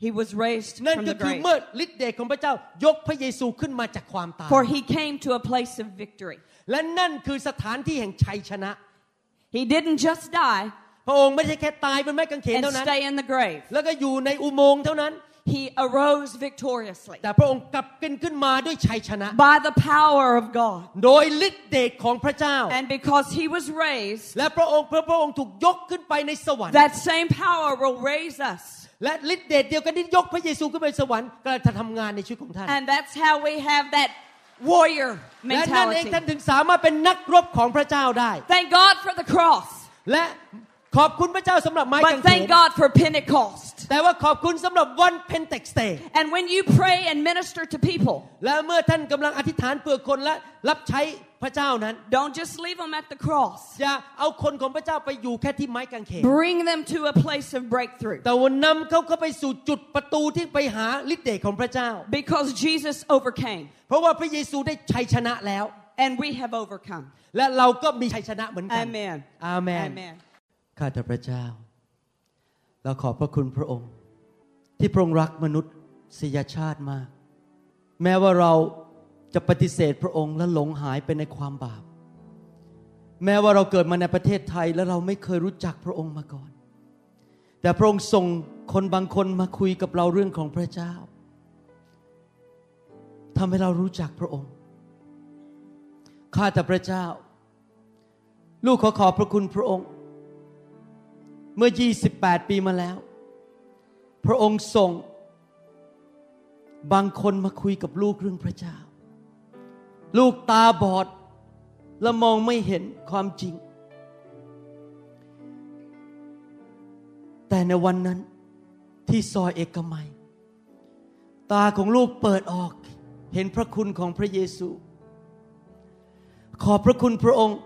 He was raised นั่น from ก็ the คือ grave. เมื่อฤทธิ์เดชของพระเจ้ายกพระเยซูขึ้นมาจากความตาย For He came to a place of victory. และนั่นคือสถานที่แห่งชัยชนะ He didn't just die พระองค์ไม่ใช่แค่ตายบนไม้กางเขน and เท่านั้น stay in the grave. แล้วก็อยู่ในอุโมงค์เท่านั้น he arose victoriously แต่พระองค์กลับกินขึ้นมาด้วยชัยชนะ by the power of God. โดยฤทธิเดชของพระเจ้า And because he was raised, และพระองค์พระองค์ถูกยกขึ้นไปในสวรรค์ that same power will raise us. และฤทธิเดชเดียวกันที่ยกพระเยซูขึ้นไปสวรรค์กำลังจะทำงานในชีวิตของท่าน And that's how we have that warrior และนั่นเอง mentality. ท่านถึงสามารถเป็นนักรบของพระเจ้าได้ Thank God for the cross, และ ขอบคุณพระเจ้าสำหรับไม้กาง but เขน thank God for Pentecost. แต่ว่าขอบคุณสำหรับวันเพนเทคสเตย์ And when you pray and minister to people, และเมื่อท่านกำลังอธิษฐานเพื่อคนและรับใช้พระเจ้านั้น don't just leave them at the cross. อย่าเอาคนของพระเจ้าไปอยู่แค่ที่ไม้กางเขน Bring them to a place of breakthrough แต่วันนำเขาเข้าไปสู่จุดประตูที่ไปหาฤทธิ์เดชของพระเจ้า because Jesus overcame เพราะว่าพระเยซูได้ชัยชนะแล้ว and we have overcome. และเราก็มีชัยชนะเหมือนกัน Amen. อาเมน Amen. ข้าแต่พระเจ้า เราขอบพระคุณพระองค์ ที่พระองค์รักมนุษย์สยชาติมาก แม้ว่าเราจะปฏิเสธพระองค์และหลงหายไปในความบาป แม้ว่าเราเกิดมาในประเทศไทยและเราไม่เคยรู้จักพระองค์มาก่อน แต่พระองค์ส่งคนบางคนมาคุยกับเราเรื่องของพระเจ้าทำให้เรารู้จักพระองค์ ข้าแต่พระเจ้า ลูกขอขอบพระคุณพระองค์ เมื่อ 28 ปีมาแล้ว พระองค์ส่ง บางคนมาคุยกับลูกเรื่องพระเจ้า ลูกตาบอด และมองไม่เห็นความจริง แต่ในวันนั้นที่ซอยเอกมัย ตาของลูกเปิดออก เห็นพระคุณของพระเยซู ขอบพระคุณพระองค์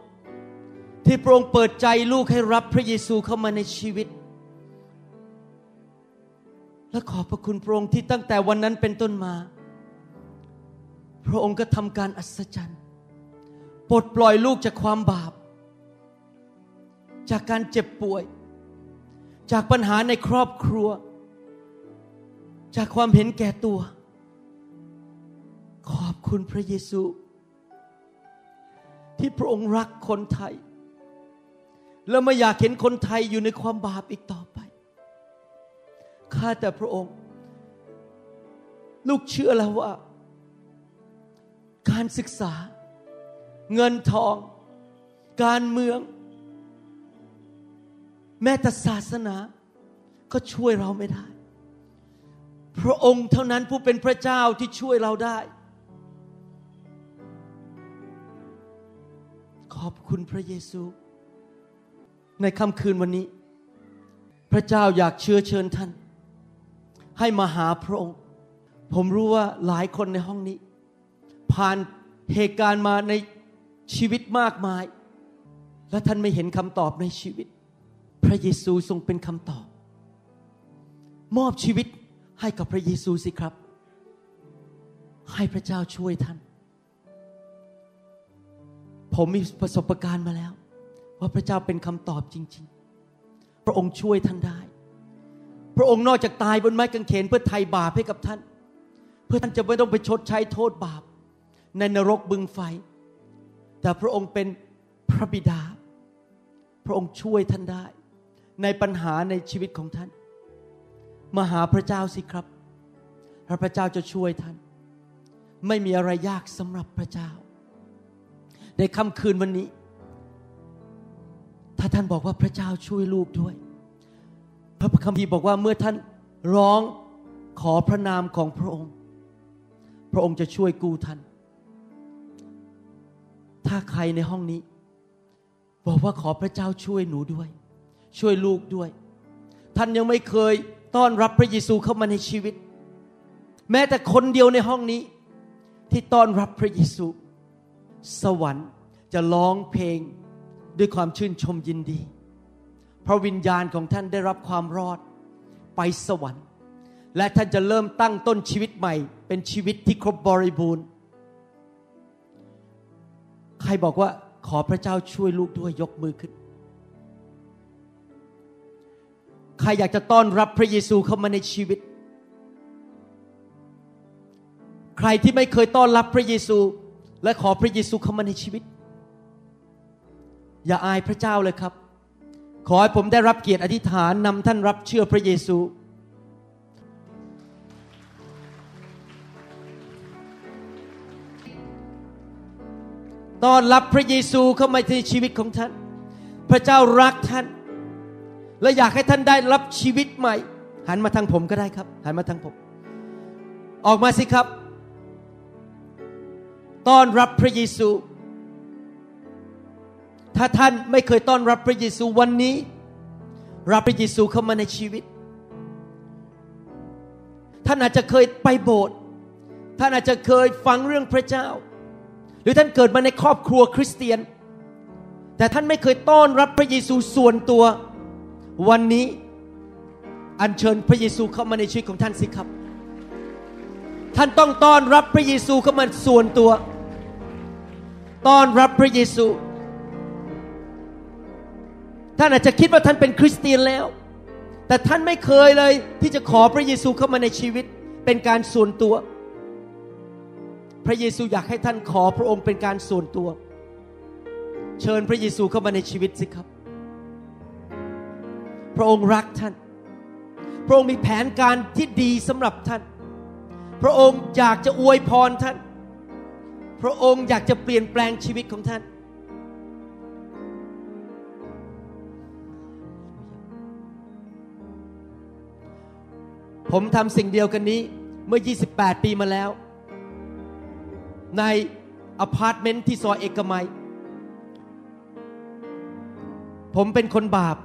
ที่พระองค์เปิดใจลูกให้รับพระเยซูเข้ามาในชีวิต และขอบพระคุณพระองค์ที่ตั้งแต่วันนั้นเป็นต้นมา พระองค์ก็ทำการอัศจรรย์ปลดปล่อยลูกจากความบาป จากการเจ็บป่วย จากปัญหาในครอบครัว จากความเห็นแก่ตัว ขอบคุณพระเยซู ที่พระองค์รักคนไทย และไม่อยากเห็นคนไทยอยู่ในความบาปอีกต่อไป ข้าแต่พระองค์ ลูกเชื่อแล้วว่า การศึกษา เงินทอง การเมือง แม้แต่ศาสนา ก็ช่วยเราไม่ได้ พระองค์เท่านั้นผู้เป็นพระเจ้าที่ช่วยเราได้ ขอบคุณพระเยซู ในค่ำคืนวันนี้ พระเจ้าอยากเชื้อเชิญท่าน ให้มาหาพระองค์ ผมรู้ว่าหลายคนในห้องนี้ ผ่านเหตุการณ์มาในชีวิตมากมาย และท่านไม่เห็นคำตอบในชีวิต พระเยซูทรงเป็นคำตอบ มอบชีวิตให้กับพระเยซูสิครับ ให้พระเจ้าช่วยท่าน ผมมีประสบการณ์มาแล้ว ว่าพระเจ้าเป็นคำตอบจริง ๆ พระองค์ช่วยท่านได้ พระองค์นอกจากตายบนไม้กางเขนเพื่อไถ่บาปให้กับท่าน เพื่อท่านจะไม่ต้องไปชดใช้โทษบาป ในนรกบึงไฟ แต่พระองค์เป็นพระบิดา พระองค์ช่วยท่านได้ ในปัญหาในชีวิตของท่าน มาหาพระเจ้าสิครับพระเจ้าจะช่วยท่าน ไม่มีอะไรยากสำหรับพระเจ้า ในค่ำคืนวันนี้ ถ้าท่านบอกว่าพระเจ้าช่วยลูกด้วย พระคัมภีร์บอกว่าเมื่อท่านร้องขอพระนามของพระองค์ พระองค์จะช่วยกู้ท่าน ถ้าใครในห้องนี้ บอกว่าขอพระเจ้าช่วยหนูด้วย ช่วยลูกด้วย ท่านยังไม่เคยต้อนรับพระเยซูเข้ามาในชีวิต แม้แต่คนเดียวในห้องนี้ ที่ต้อนรับพระเยซู สวรรค์จะร้องเพลง ด้วยความชื่นชมยินดีเพราะวิญญาณของท่านได้รับความรอดไปสวรรค์ และท่านจะเริ่มตั้งต้นชีวิตใหม่ เป็นชีวิตที่ครบบริบูรณ์ ใครบอกว่าขอพระเจ้าช่วยลูกด้วยยกมือขึ้น ใครอยากจะต้อนรับพระเยซูเข้ามาในชีวิต ใครที่ไม่เคยต้อนรับพระเยซู และขอพระเยซูเข้ามาในชีวิต อย่าอายพระเจ้าเลยครับ ขอให้ผมได้รับเกียรติอธิษฐานนำท่านรับเชื่อพระเยซู ต้อนรับพระเยซูเข้ามาในชีวิตของท่าน พระเจ้ารักท่าน และอยากให้ท่านได้รับชีวิตใหม่ หันมาทางผมก็ได้ครับ หันมาทางผม ออกมาสิครับ ต้อนรับพระเยซู ถ้าท่านไม่เคยต้อนรับพระเยซูวันนี้ รับพระเยซูเข้ามาในชีวิต ท่านอาจจะเคยไปโบสถ์ท่านอาจจะเคยฟังเรื่องพระเจ้า หรือท่านเกิดมาในครอบครัวคริสเตียน แต่ท่านไม่เคยต้อนรับพระเยซูส่วนตัว วันนี้อัญเชิญพระเยซูเข้ามาในชีวิตของท่านสิครับ ท่านต้องต้อนรับพระเยซูเข้ามาส่วนตัว ต้อนรับพระเยซู ท่านอาจจะคิดว่าท่านเป็นคริสเตียนแล้ว แต่ท่านไม่เคยเลยที่จะขอพระเยซูเข้ามาในชีวิต เป็นการส่วนตัว พระเยซูอยากให้ท่านขอพระองค์เป็นการส่วนตัว เชิญพระเยซูเข้ามาในชีวิตสิครับ พระองค์รักท่าน พระองค์มีแผนการที่ดีสำหรับท่าน พระองค์อยากจะอวยพรท่าน พระองค์อยากจะเปลี่ยนแปลงชีวิตของท่าน ผมทำสิ่งเดียวกันนี้เมื่อ 28 ปีมาแล้ว ในอพาร์ตเมนต์ที่ซอยเอกมัย ผมเป็นคนบาป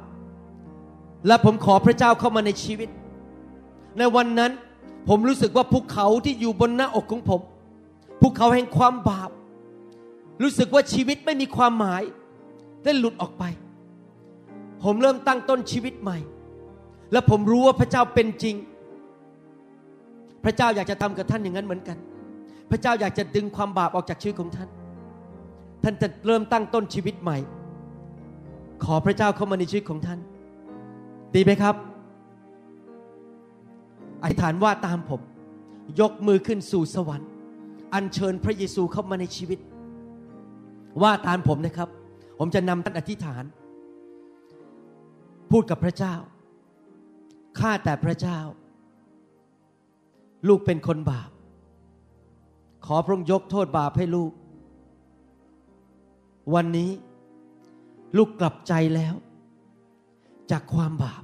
และผมขอพระเจ้าเข้ามาในชีวิต ในวันนั้นผมรู้สึกว่าภูเขาที่อยู่บนหน้าอกของผมภูเขาแห่งความบาป รู้สึกว่าชีวิตไม่มีความหมาย ได้หลุดออกไป ผมเริ่มตั้งต้นชีวิตใหม่ และผมรู้ว่าพระเจ้าเป็นจริง พระเจ้าอยากจะทำกับท่านอย่างนั้นเหมือนกัน พระเจ้าอยากจะดึงความบาปออกจากชีวิตของท่าน ท่านจะเริ่มตั้งต้นชีวิตใหม่ ขอพระเจ้าเข้ามาในชีวิตของท่าน ดีไหมครับอธิษฐานว่าตามผม ยกมือขึ้นสู่สวรรค์ อัญเชิญพระเยซูเข้ามาในชีวิต ว่าตามผมนะครับ ผมจะนำท่านอธิษฐาน พูดกับพระเจ้าข้าแต่พระเจ้า ลูกเป็นคนบาป ขอพระองค์ยกโทษบาปให้ลูก วันนี้ลูกกลับใจแล้ว จากความบาป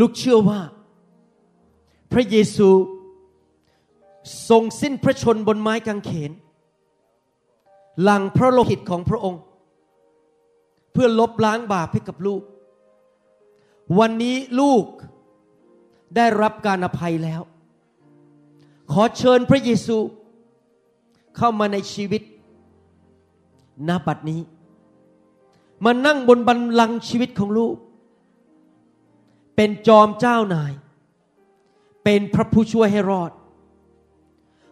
ลูกเชื่อว่า พระเยซูทรงสิ้นพระชนบนไม้กางเขน หลังพระโลหิตของพระองค์ เพื่อลบล้างบาปให้กับลูก วันนี้ลูก ได้รับการอภัยแล้ว ขอเชิญพระเยซู เข้ามาในชีวิตณบัดนี้ มานั่งบนบัลลังชีวิตของลูก เป็นจอมเจ้านาย เป็นพระผู้ช่วยให้รอด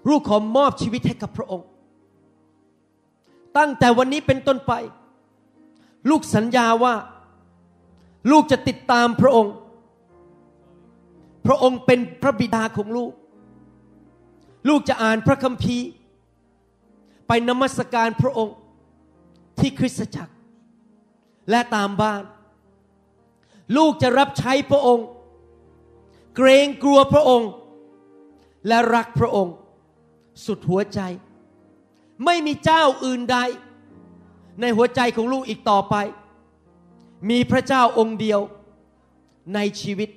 ลูกขอมอบชีวิตให้กับพระองค์ ตั้งแต่วันนี้เป็นต้นไป ลูกสัญญาว่า ลูกจะติดตามพระองค์ พระองค์เป็นพระบิดาของลูก ลูกจะอ่านพระคัมภีร์ ไปนมัสการพระองค์ที่คริสตจักร และตามบ้าน ลูกจะรับใช้พระองค์ เกรงกลัวพระองค์ และรักพระองค์ สุดหัวใจ ไม่มีเจ้าอื่นใด ในหัวใจของลูกอีกต่อไป มีพระเจ้าองค์เดียวในชีวิต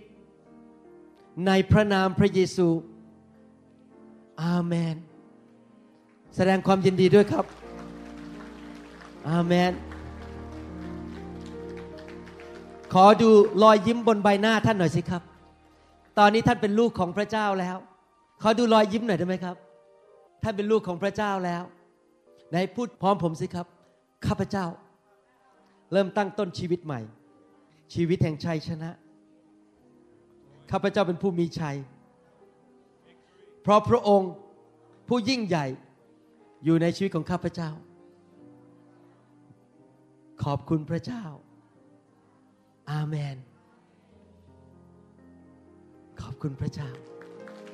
ในพระนามพระเยซู อาเมน แสดงความยินดีด้วยครับ อาเมน ขอดูรอยยิ้มบนใบหน้าท่านหน่อยสิครับ ตอนนี้ท่านเป็นลูกของพระเจ้าแล้ว ขอดูรอยยิ้มหน่อยได้ไหมครับ ท่านเป็นลูกของพระเจ้าแล้วไหนพูดพร้อมผมสิครับ ข้าพเจ้า เริ่มตั้งต้นชีวิตใหม่ ชีวิตแห่งชัยชนะ ข้าพเจ้าเป็นผู้มีชัย เพราะพระองค์ผู้ยิ่งใหญ่อยู่ในชีวิตของข้าพเจ้า ขอบคุณพระเจ้า อาเมน ขอบคุณพระเจ้า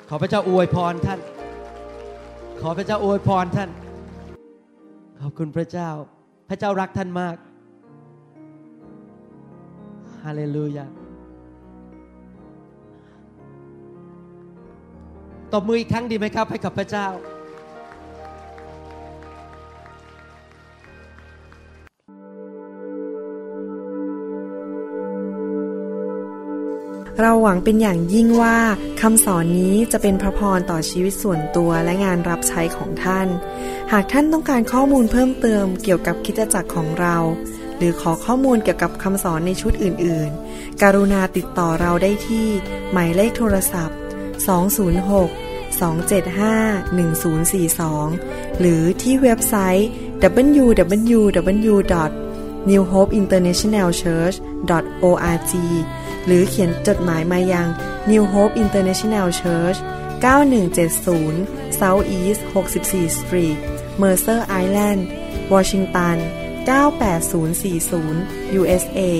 ขอพระเจ้าอวยพรท่าน ขอพระเจ้าอวยพรท่าน ขอบคุณพระเจ้า พระเจ้ารักท่านมาก ฮาเลลูยา ตบมืออีกครั้งดีไหมครับ ให้กับพระเจ้า เราหวังเป็นอย่างยิ่งว่าคำสอนนี้จะเป็นพระพรต่อชีวิตส่วนตัวและงานรับใช้ของท่าน หากท่านต้องการข้อมูลเพิ่มเติมเกี่ยวกับคิดจักรของเรา หรือขอข้อมูลเกี่ยวกับคำสอนในชุดอื่น ๆ กรุณาติดต่อเราได้ที่ หมายเลขโทรศัพท์ 206 275 1042 หรือที่เว็บไซต์ www.newhopeinternationalchurch.org หรือเขียนจดหมายมายัง New Hope International Church 9170 South East 64 Street Mercer Island Washington 98040 USA